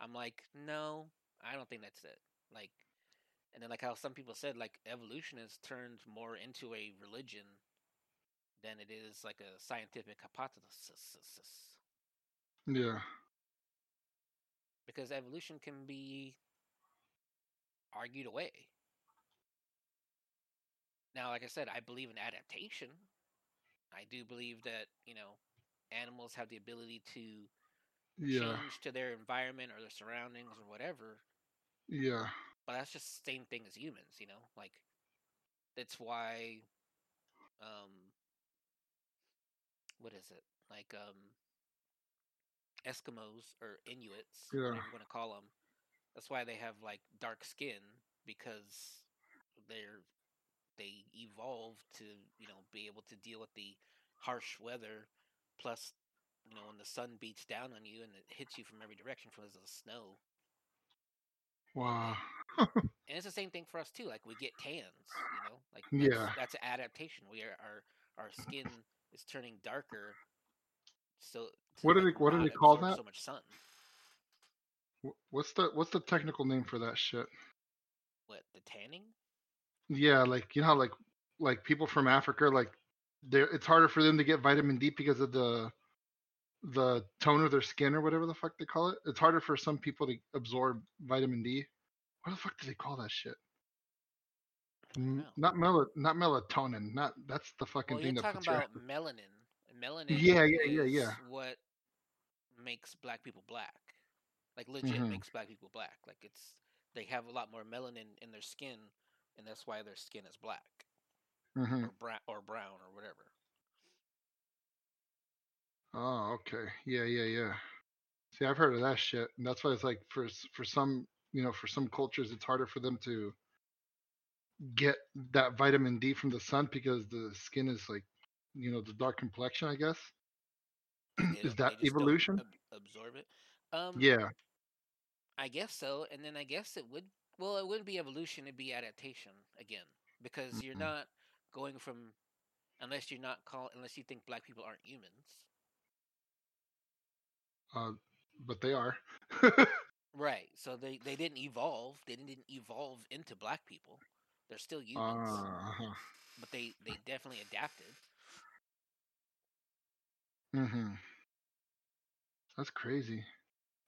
I'm like, no, I don't think that's it. Like, and then like how some people said, like evolution has turned more into a religion than it is like a scientific hypothesis. Yeah. Because evolution can be argued away. Now, like I said, I believe in adaptation. I do believe that, you know, animals have the ability to Yeah. change to their environment or their surroundings or whatever. Yeah. But that's just the same thing as humans, you know? Like that's why um what is it? Like um Eskimos or Inuits, Yeah. whatever you want to call them. That's why they have like dark skin because they're they evolved to, you know, be able to deal with the harsh weather plus you know when the sun beats down on you and it hits you from every direction from the snow Wow. and it's the same thing for us too. Like we get tans, you know, like that's, Yeah. that's an adaptation. We are our our skin is turning darker. So What do they- what do they call that? So much sun. What's the what's the technical name for that shit? What the tanning? Yeah, like you know how like like people from Africa like they it's harder for them to get vitamin D because of the the tone of their skin or whatever the fuck they call it. It's harder for some people to absorb vitamin D. What the fuck do they call that shit? Not mel not melatonin. Not that's the fucking Well, thing you're that talking puts your about melanin. Melanin. Yeah, yeah, yeah, yeah. What makes black people black? Like legit Mhm. makes black people black. Like it's they have a lot more melanin in their skin, and that's why their skin is black hmm or brown or brown or whatever. Oh, okay. Yeah, yeah, yeah. See, I've heard of that shit, and that's why it's like for for some, you know, for some cultures, it's harder for them to get that vitamin D from the sun because the skin is like, you know, the dark complexion. I guess. Is that they just don't evolution? ab- absorb it. Um, Yeah. I guess so. And then I guess it would. Well, it wouldn't be evolution; it'd be adaptation again, because you're Mhm. not going from, unless you're not call, unless you think black people aren't humans, Uh, but they are. right? So they they didn't evolve. They didn't evolve into black people. They're still humans, uh-huh. but they they definitely adapted. hmm That's crazy.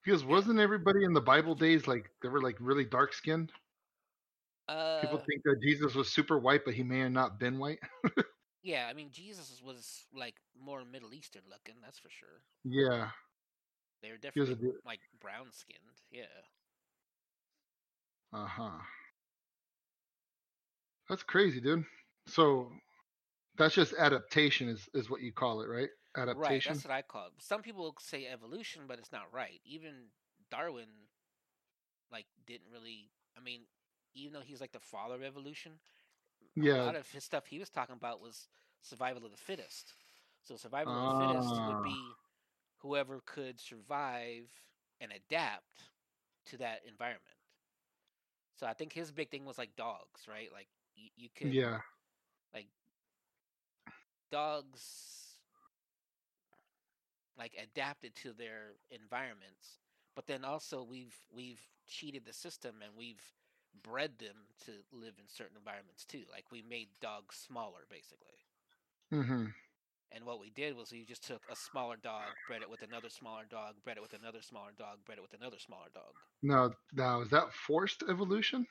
Because wasn't everybody in the Bible days like they were like really dark skinned? Uh, People think that Jesus was super white, but he may have not been white. yeah. I mean, Jesus was like more Middle Eastern looking. That's for sure. Yeah. They were definitely like brown skinned. Yeah. Uh huh. That's crazy, dude. So that's just adaptation, is is what you call it, right? Right, that's what I call it. Some people say evolution, but it's not right. Even Darwin, like, didn't really. I mean, even though he's like the father of evolution, yeah, a lot of his stuff he was talking about was survival of the fittest. So survival of the fittest Ah. would be whoever could survive and adapt to that environment. So I think his big thing was like dogs, right? Like you, you could Yeah. like dogs like adapted to their environments but then also we've we've cheated the system and we've bred them to live in certain environments too like we made dogs smaller basically Mm-hmm. And what we did was we just took a smaller dog, bred it with another smaller dog, bred it with another smaller dog, bred it with another smaller dog. Now, now is that forced evolution?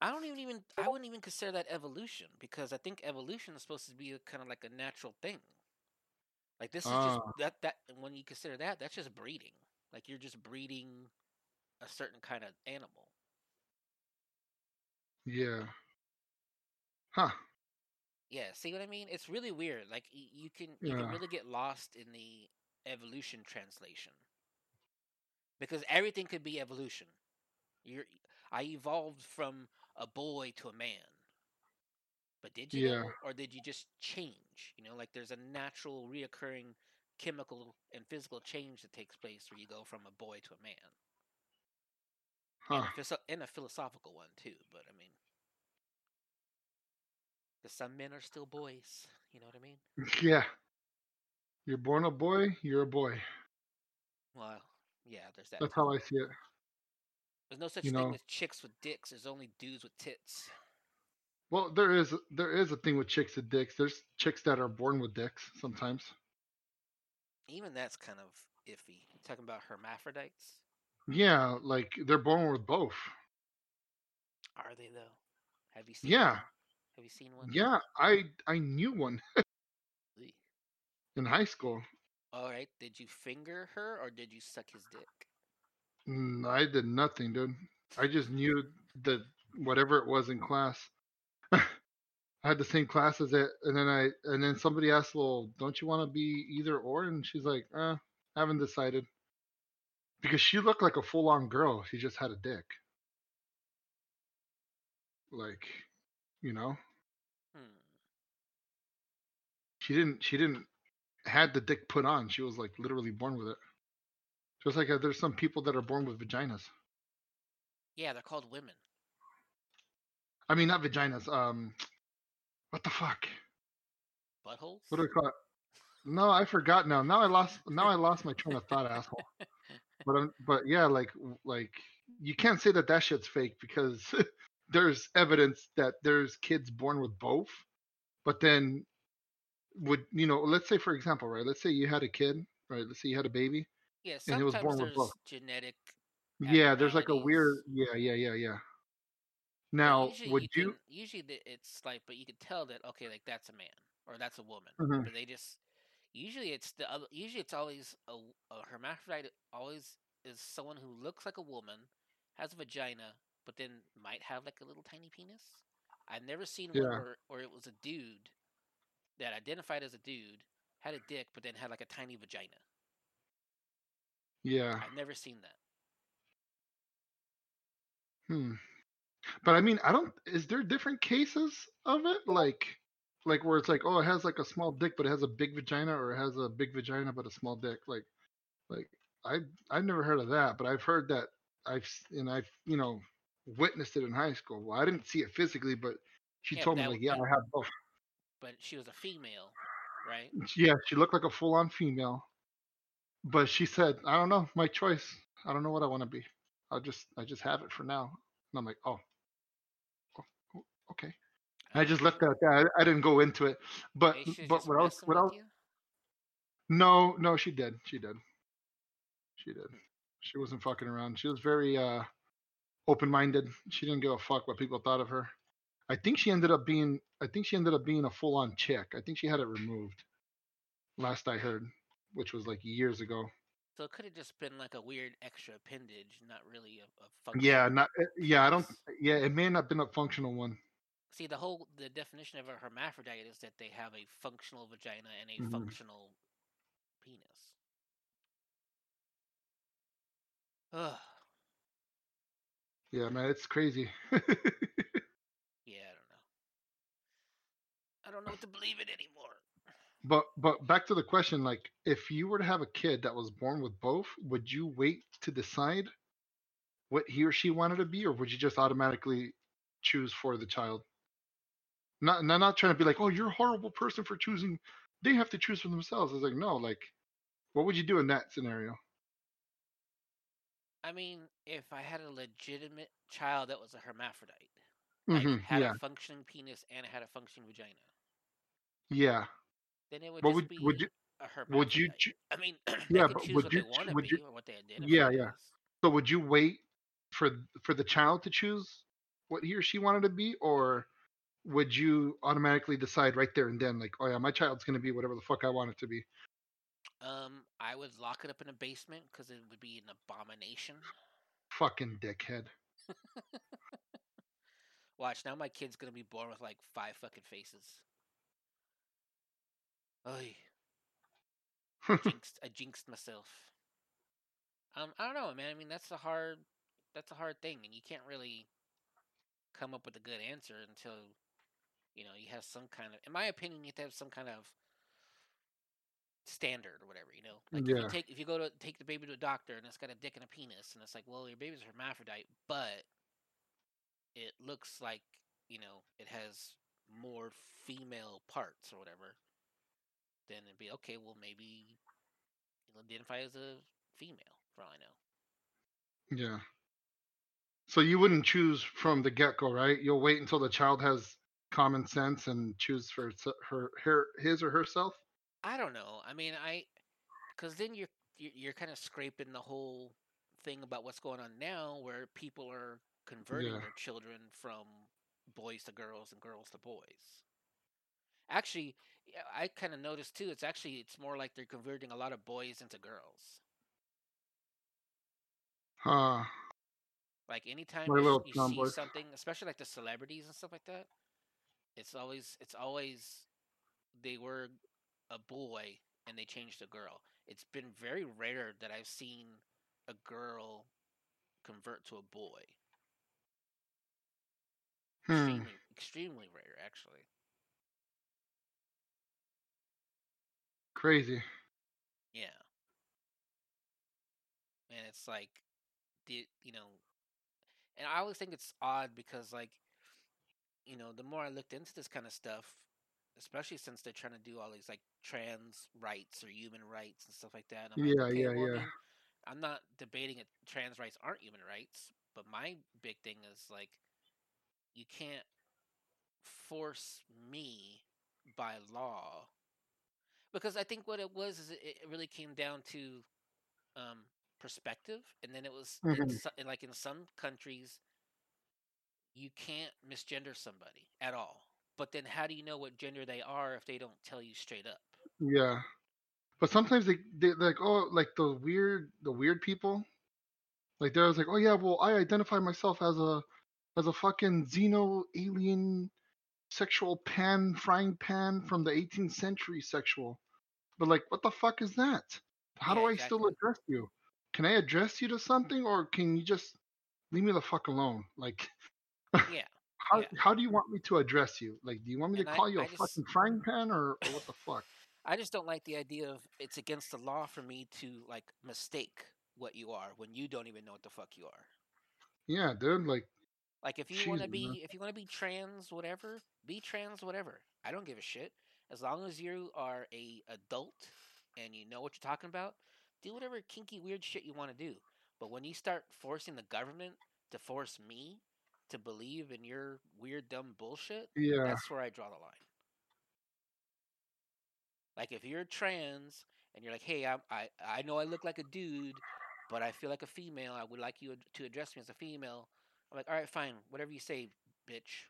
I don't even even I wouldn't even consider that evolution because I think evolution is supposed to be a, kind of like a natural thing. Like this is just Ah, that that when you consider that that's just breeding. Like you're just breeding a certain kind of animal. yeah. Huh. Yeah, see what I mean? It's really weird. Like you can you can really get lost in the evolution translation because everything could be evolution. You're I evolved from a boy to a man. But did you Yeah. or did you just change? You know, like there's a natural reoccurring chemical and physical change that takes place where you go from a boy to a man. And Huh. a, and a philosophical one too, but I mean, because some men are still boys. You know what I mean? Yeah. You're born a boy, you're a boy. Well, yeah, there's that. That's how I see it. There's no such You thing know. as chicks with dicks. There's only dudes with tits. Well, there is there is a thing with chicks and dicks. There's chicks that are born with dicks sometimes. Even that's kind of iffy. talking about hermaphrodites? Yeah, like they're born with both. Are they though? Have you seen? Yeah. One? Have you seen one? Yeah, I I knew one in high school. All right. Did you finger her or did you suck his dick? Mm, I did nothing, dude. I just knew that whatever it was in class. I had the same class as it, and then I and then somebody asked, "Well, don't you want to be either or?" And she's like, "Uh, haven't decided." Because she looked like a full-on girl. She just had a dick. Like, you know, Hmm. she didn't. She didn't had the dick put on. She was like literally born with it. Just like uh, there's some people that are born with vaginas. Yeah, they're called women. I mean, not vaginas. Um, what the fuck? Buttholes. What do we call it? No, I forgot now. Now I lost. Now I lost my train of thought, asshole. But I'm, but yeah, like like you can't say that that shit's fake because there's evidence that there's kids born with both. But then, would you know? Let's say for example, right? Let's say you had a kid, right? Let's say you had a baby. yeah, and it was born with both. genetic. Yeah, there's like a weird. Yeah, yeah, yeah, yeah. Now, usually would you you? can, usually it's like, but you can tell that okay, like that's a man or that's a woman, Mhm. but they just usually it's the other. Usually it's always a, a hermaphrodite. Always is someone who looks like a woman, has a vagina, but then might have like a little tiny penis. I've never seen one Yeah. where, where it was a dude that identified as a dude, had a dick, but then had like a tiny vagina. Yeah. I've never seen that. Hmm. But I mean, I don't. Is there different cases of it? Like, like where it's like, oh, it has like a small dick, but it has a big vagina, or it has a big vagina but a small dick. Like, like I I've never heard of that, but I've heard that I've and I've you know witnessed it in high school. Well, I didn't see it physically, but she Yeah, told me like, yeah, I have both. but she was a female, right? Yeah, she looked like a full-on female, but she said, I don't know, my choice. I don't know what I want to be. I'll just I just have it for now. And I'm like, oh. I just left that. I, I didn't go into it, but but what else? What else? No, no, she did. She did. She did. She wasn't fucking around. She was very uh open-minded. She didn't give a fuck what people thought of her. I think she ended up being. I think she ended up being a full-on chick. I think she had it removed. Last I heard, which was like years ago. So it could have just been like a weird extra appendage, not really a, a Yeah, not. eh, Yeah, I don't. Yeah, it may not have been a functional one. See, the whole the definition of a hermaphrodite is that they have a functional vagina and a Mhm. functional penis. Ugh. Yeah, man, it's crazy. Yeah, I don't know. I don't know what to believe in anymore. But but back to the question, like if you were to have a kid that was born with both, would you wait to decide what he or she wanted to be, or would you just automatically choose for the child? Not not not trying to be like, oh, you're a horrible person for choosing. They have to choose for themselves. It's like no, like what would you do in that scenario? I mean, if I had a legitimate child that was a hermaphrodite, like hmm had yeah, a functioning penis and had a functioning vagina, yeah, then it would would be would you a would you I mean, yeah, but would what you they want to would be you or what they identify yeah yeah as. so would you wait for for the child to choose what he or she wanted to be or would you automatically decide right there and then like oh yeah my child's gonna be whatever the fuck I want it to be Um, I would lock it up in a basement because it would be an abomination. fucking dickhead Watch now, my kid's gonna be born with like five fucking faces. Oy, jinxed. I jinxed myself. Um, I don't know, man. I mean, that's a hard, that's a hard thing, and you can't really come up with a good answer until, you know, you have some kind of. In my opinion, you have to have some kind of standard or whatever. You know, like if you take if you go to take the baby to a doctor and it's got a dick and a penis, and it's like, well, your baby's hermaphrodite, but it looks like you know it has more female parts or whatever. Then it'd be okay. Well, maybe you'll identify as a female for all I know. yeah so you wouldn't choose from the get-go right you'll wait until the child has common sense and choose for her her his or herself I don't know. I mean, I because then you're you're, kind of scraping the whole thing about what's going on now, where people are converting yeah their children from boys to girls and girls to boys. Actually, I kind of noticed too. It's actually it's more like they're converting a lot of boys into girls. uh Like anytime my you, you see something, especially like the celebrities and stuff like that, it's always it's always they were a boy and they changed a girl. It's been very rare that I've seen a girl convert to a boy. hmm Extremely extremely rare actually. crazy Yeah. And it's like the you know and I always think it's odd because like you know, the more I looked into this kind of stuff, especially since they're trying to do all these like trans rights or human rights and stuff like that. I'm like, yeah okay, yeah well, yeah I'm not debating it. Trans rights aren't human rights, but my big thing is like, you can't force me by law because I think what it was is it, it really came down to um, perspective, and then it was in, hmm in like in some countries you can't misgender somebody at all. But then how do you know what gender they are if they don't tell you straight up? yeah. But sometimes they they like oh like the weird the weird people. Like they're like oh yeah well I identify myself as a as a fucking xeno alien sexual pan frying pan from the 18th century sexual. But like what the fuck is that? How Yeah, do I still address you? Can I address you to something or can you just leave me the fuck alone? Like Yeah, how yeah. how do you want me to address you like do you want me to And I, call you a I just fucking frying pan or, or what the fuck I just don't like the idea of it's against the law for me to like mistake what you are when you don't even know what the fuck you are. yeah dude like Like if you want to Jesus, man. be if you want to be trans whatever, be trans whatever. I don't give a shit. As long as you are a adult and you know what you're talking about, do whatever kinky weird shit you want to do. But when you start forcing the government to force me to believe in your weird dumb bullshit, Yeah. that's where I draw the line. Like if you're trans and you're like, "Hey, I I I know I look like a dude, but I feel like a female. I would like you to address me as a female." I'm like, "All right, fine. Whatever you say, bitch.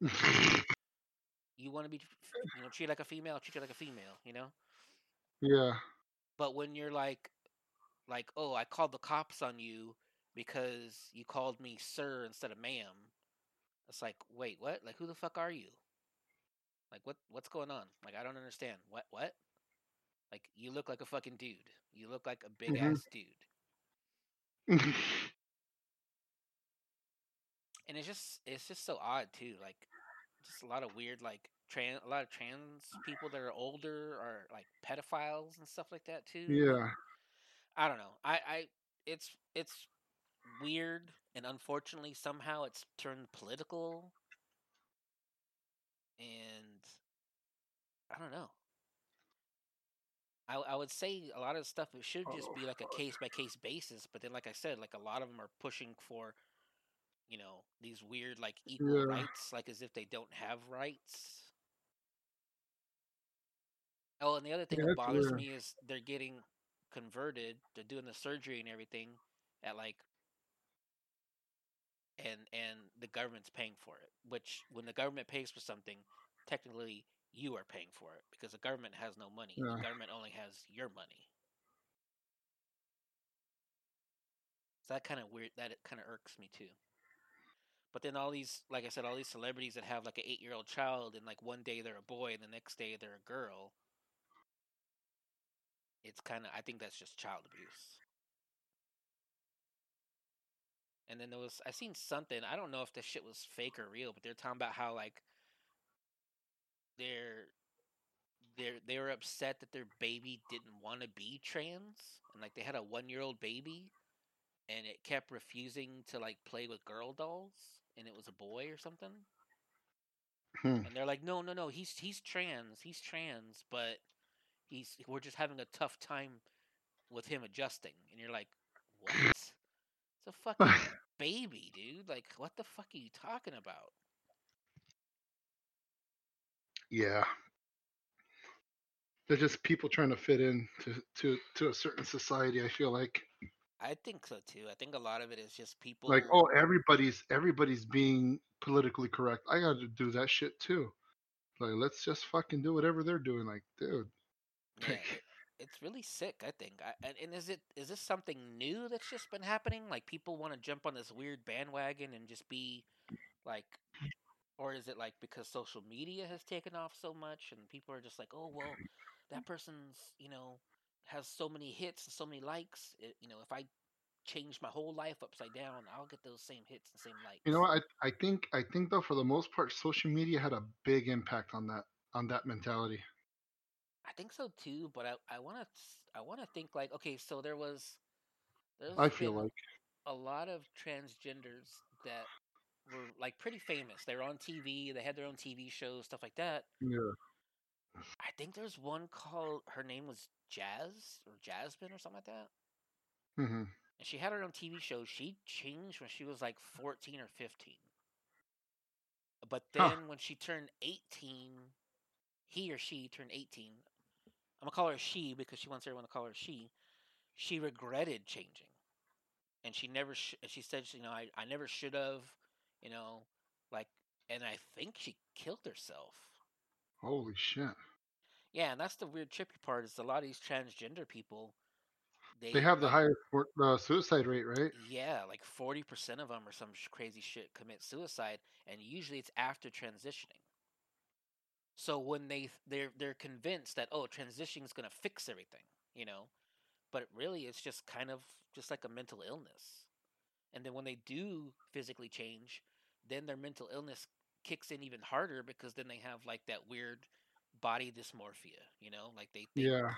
You want to be, you know, treat like a female, treat you like a female, you know." yeah. But when you're like like, "Oh, I called the cops on you because you called me sir instead of ma'am." It's like, "Wait, what? Like who the fuck are you?" Like what what's going on? Like I don't understand. What what? Like you look like a fucking dude. You look like a big Mhm. ass dude. And it's just it's just so odd too. Like just a lot of weird like trans a lot of trans people that are older are like pedophiles and stuff like that too. yeah. I don't know. I I it's it's weird and unfortunately somehow it's turned political and I don't know. I, I would say a lot of stuff it should just oh, be like a case by case basis, but then like I said, like a lot of them are pushing for, you know, these weird like equal Yeah. rights, like as if they don't have rights. Oh, and the other thing Yeah, that bothers weird. me is they're getting converted. They're doing the surgery and everything at like, and and the government's paying for it. Which when the government pays for something, technically you are paying for it because the government has no money. Yeah. The government only has your money. So that kind of weird. That it kind of irks me too. But then all these, like I said, all these celebrities that have like an eight-year-old child, and like one day they're a boy, and the next day they're a girl. It's kind of, I think that's just child abuse. And then there was, I seen something. I don't know if this shit was fake or real, but they're talking about how like they're they're they were upset that their baby didn't want to be trans, and like they had a one-year-old baby, and it kept refusing to like play with girl dolls, and it was a boy or something. Hmm. And they're like, no, no, no, he's he's trans, he's trans, but he's we're just having a tough time with him adjusting. And you're like, what? It's a fucking baby, dude. Like, what the fuck are you talking about? Yeah. They're just people trying to fit in to, to, to a certain society, I feel like. I think so too. I think a lot of it is just people Like, oh, everybody's everybody's being politically correct. I gotta do that shit too. Like, let's just fucking do whatever they're doing. Like, dude. Yeah, it, it's really sick. I think. I, and, and is it is this something new that's just been happening? Like people want to jump on this weird bandwagon and just be like, or is it like because social media has taken off so much and people are just like, oh well, that person's you know has so many hits and so many likes. It, you know, if I change my whole life upside down, I'll get those same hits and same likes. You know? I, I think I think though for the most part, social media had a big impact on that on that mentality. I think so too, but I I want to I want to think like okay, so there was there's I feel like a lot of transgenders that were like pretty famous. They were on TV, they had their own TV shows, stuff like that. yeah. I think there's one called her name was Jazz or Jasmine or something like that. hmm And she had her own TV show. She changed when she was like 14 or 15. But then Huh. when she turned 18, he or she turned 18. I'm to call her she because she wants everyone to call her she. She regretted changing. And she never, sh- she said, you know, I, I never should have, you know, like, and I think she killed herself. Holy shit. Yeah, and that's the weird trippy part is a lot of these transgender people, they, They have the highest uh, suicide rate, right? Yeah, like forty percent of them or some sh- crazy shit commit suicide, and usually it's after transitioning. So when they they're they're convinced that oh transitioning is gonna fix everything, you know, but really it's just kind of just like a mental illness. And then when they do physically change, then their mental illness kicks in even harder because then they have like that weird body dysmorphia, you know, like they think, Yeah.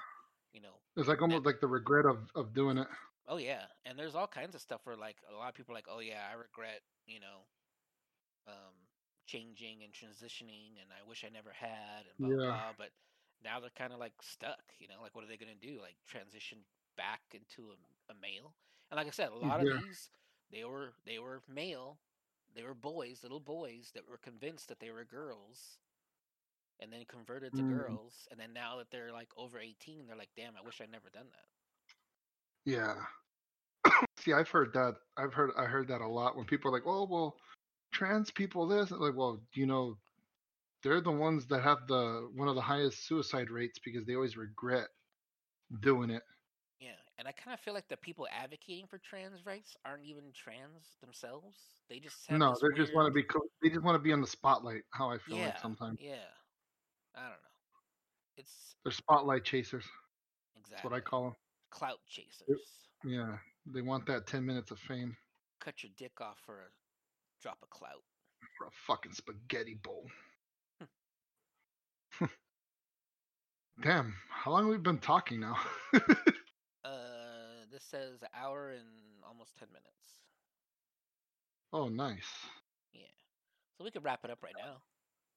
you know, It's like almost like the regret of, of doing it. Oh yeah, and there's all kinds of stuff where like a lot of people are like, oh yeah, I regret, you know, um, changing and transitioning, and I wish I never had, and blah blah. Yeah. blah. But now they're kind of like stuck, you know, like what are they gonna do? Like transition back into a, a male? And like I said, a lot Yeah. of these they were they were male, they were boys, little boys that were convinced that they were girls, and then converted to Mm. girls, and then now that they're like over eighteen, they're like, damn, I wish I'd never done that. Yeah. See, I've heard that. I've heard I heard that a lot when people are like, "Oh, well, trans people this." Like, well, you know, they're the ones that have the one of the highest suicide rates because they always regret doing it. Yeah, and I kind of feel like the people advocating for trans rights aren't even trans themselves. They just No, they just want to be. co- They just want to be on the spotlight. How I feel yeah, like sometimes Yeah, I don't know. It's they're spotlight chasers. That's exactly what I call them. clout chasers. Yeah, they want that ten minutes of fame Cut your dick off for a drop a clout. for a fucking spaghetti bowl. Damn, how long we've we been talking now? Uh, this says an hour and almost ten minutes. oh, nice. Yeah, so we could wrap it up right now.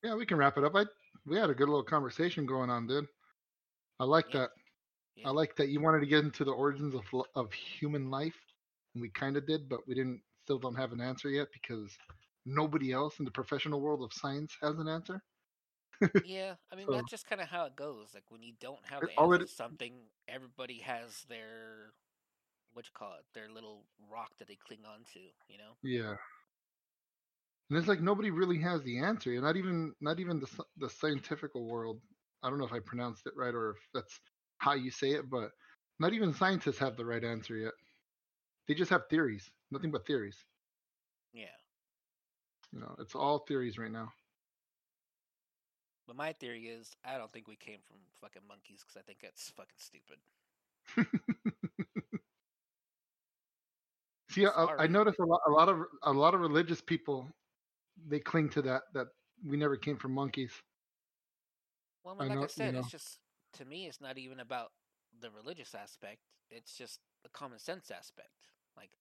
Yeah, we can wrap it up. I we had a good little conversation going on, dude. I like Yeah. that. Yeah. I like that you wanted to get into the origins of of human life, and we kind of did, but we didn't. Still don't have an answer yet because nobody else in the professional world of science has an answer. Yeah, I mean So that's just kind of how it goes. Like when you don't have the to something, everybody has their what you call it, their little rock that they cling on to. You know? yeah. And it's like nobody really has the answer. Not even not even the the scientific world. I don't know if I pronounced it right or if that's how you say it, but not even scientists have the right answer yet. They just have theories. Nothing but theories. Yeah. You know, it's all theories right now. But my theory is, I don't think we came from fucking monkeys because I think that's fucking stupid. See, I, I notice a lot, a lot of a lot of religious people they cling to that that we never came from monkeys. Well, I I mean, like know, I you said, know. it's just to me, it's not even about the religious aspect. It's just the common sense aspect. Like,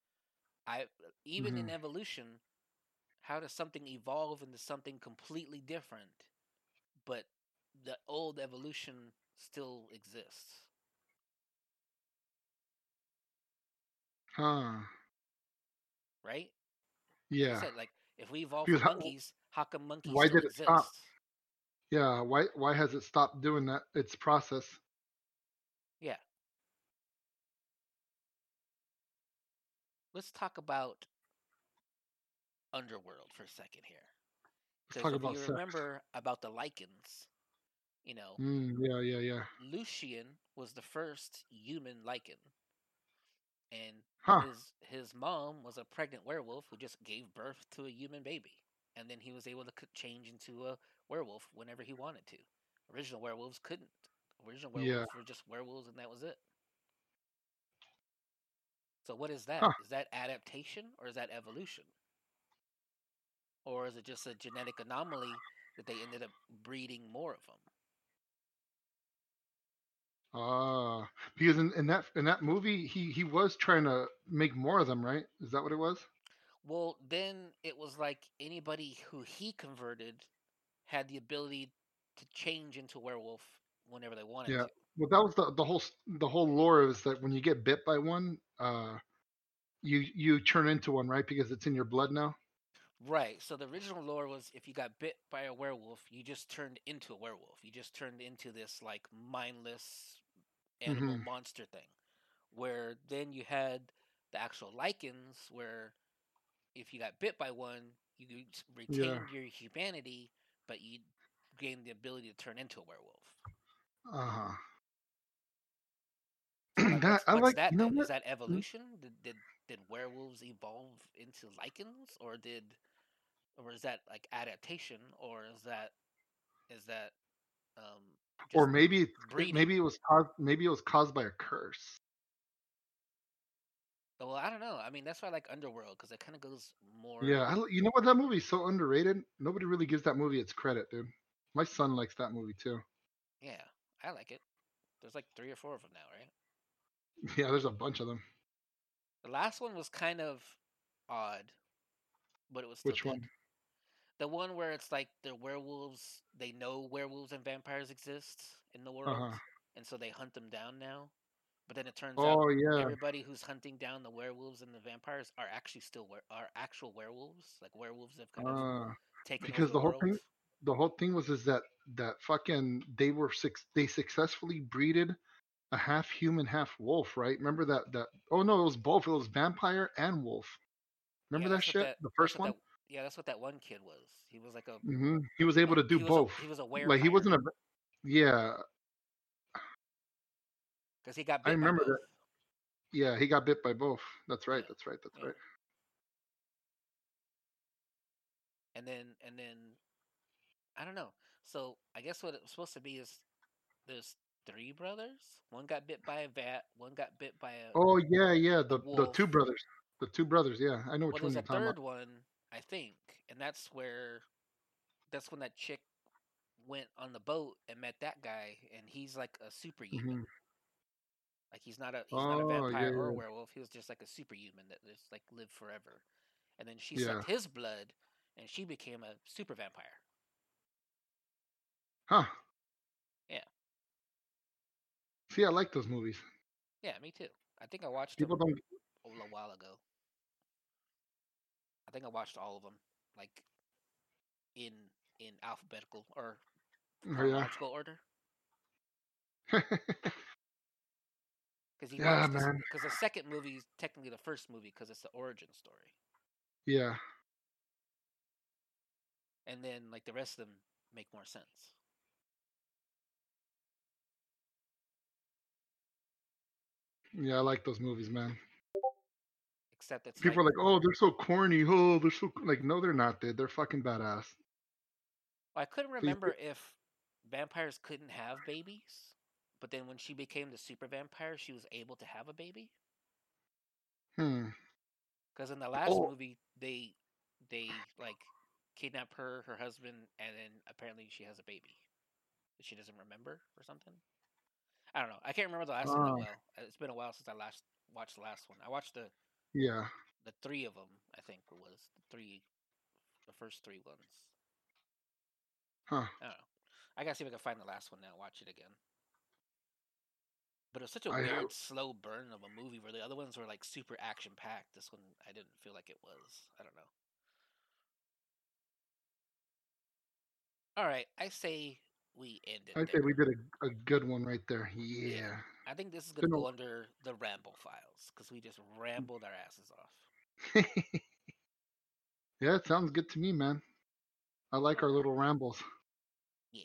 I even in Mhm. evolution, how does something evolve into something completely different, but the old evolution still exists, Huh? right? Like Yeah. said, like if we evolved Because from how, monkeys, how come monkeys why did it stop? Yeah. Why why has it stopped doing that? Its process. Yeah. Let's talk about Underworld for a second here. Because if about you sex. remember about the Lycans, you know, Mm, yeah, yeah, yeah. Lucian was the first human Lycan, and Huh? his his mom was a pregnant werewolf who just gave birth to a human baby, and then he was able to change into a werewolf whenever he wanted to. Original werewolves couldn't. Original Yeah. werewolves were just werewolves, and that was it. So what is that? Huh? Is that adaptation or is that evolution? Or is it just a genetic anomaly that they ended up breeding more of them? Ah, because in, in that in that movie, he he was trying to make more of them, right? Is that what it was? Well, then it was like anybody who he converted had the ability to change into a werewolf whenever they wanted Yeah. to. Well, that was the the whole the whole lore is that when you get bit by one, uh, you you turn into one, right? Because it's in your blood now. Right. So the original lore was if you got bit by a werewolf, you just turned into a werewolf. You just turned into this like mindless animal hmm monster thing. Where then you had the actual Lycans, where if you got bit by one, you s- Yeah. retained your humanity, but you gained the ability to turn into a werewolf. Uh huh. That what's I what's like. that You know then? Is what? that evolution? Did did did werewolves evolve into Lycans, or did or is that like adaptation, or is that is that um Or maybe it, breeding? maybe it was caused maybe it was caused by a curse. Well, I don't know. I mean, that's why I like Underworld because it kind of goes more. Yeah, I, you know what? That movie's so underrated. Nobody really gives that movie its credit, dude. My son likes that movie too. Yeah, I like it. There's like three or four of them now, right? Yeah, there's a bunch of them. The last one was kind of odd, but it was still Which good. one? The one where it's like the werewolves, they know werewolves and vampires exist in the world, huh. and so they hunt them down now. But then it turns out Oh yeah. everybody who's hunting down the werewolves and the vampires are actually still were are actual werewolves, like werewolves have kind of Uh, taken because over the the whole world. thing, the whole thing was is that that fucking they were six. They successfully breeded a half human, half wolf, right? Remember that? That oh no, it was both. It was vampire and wolf. Yeah, Remember that shit? that The first one. that yeah, that's what that one kid was. He was like a hmm He was able to do he was a both. he was a Like he wasn't a. Yeah, because he got I remember both. that. Yeah, he got bit by both. That's right. Yeah, That's right. That's yeah. right. And then and then I don't know. So I guess what it's supposed to be is there's three brothers. One got bit by a bat. One got bit by a Oh yeah, yeah. The the two brothers. The two brothers. Yeah, I know Well, which one there's you're a talking about. third one, I think, and that's where that's when that chick went on the boat and met that guy, and he's like a superhuman. hmm Like he's not a he's not a Oh yeah, vampire or a werewolf. He was just like a superhuman that just like lived forever. And then she yeah. sucked his blood, and she became a super vampire. Huh. See, I like those movies. yeah, me too. I think I watched People them don't. a while ago. I think I watched all of them, like in in alphabetical or Oh, yeah. order. Because Yeah, Because the second movie is technically the first movie because it's the origin story, yeah. and then like the rest of them make more sense. Yeah, I like those movies, man. Except it's People like, are like, oh, they're so corny. Oh, they're so like, no, they're not, dude. They're fucking badass. I couldn't remember if vampires couldn't have babies, but then when she became the super vampire, she was able to have a baby. Hmm. Because in the last Oh. movie, they they like kidnap her, her husband, and then apparently she has a baby that she doesn't remember or something. I don't know. I can't remember the last one Ah. well. It's been a while since I last watched the last one. I watched the Yeah. the three of them. I think it was the three, the first three ones. Huh. I don't know. I gotta see if I can find the last one now. and Watch it again. But it was such a I weird, have- slow burn of a movie where the other ones were like super action packed. This one, I didn't feel like it was. I don't know. All right, I say we end it I there. we did a, a good one right there. Yeah. I think this is gonna go under the ramble files because we just mm. rambled our asses off. yeah, it sounds good to me, man. I like our little rambles Yeah,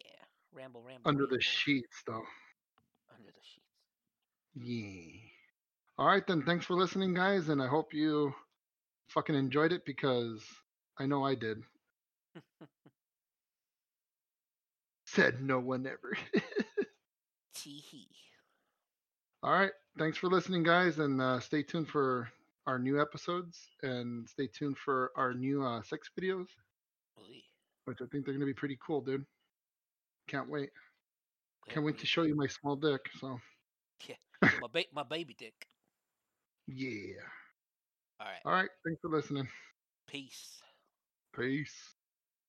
ramble, ramble. under the sheets, though. Under the sheets. Yeah. All right, then. Thanks for listening, guys, and I hope you fucking enjoyed it because I know I did. Said no one ever. Tee hee. All right. Thanks for listening, guys, and uh, stay tuned for our new episodes and stay tuned for our new uh, sex videos, Oy. which I think they're gonna be pretty cool, dude. Can't wait. Good Can't wait to show you my small dick. So my ba- my baby dick. yeah. All right. All right. Thanks for listening. Peace. Peace.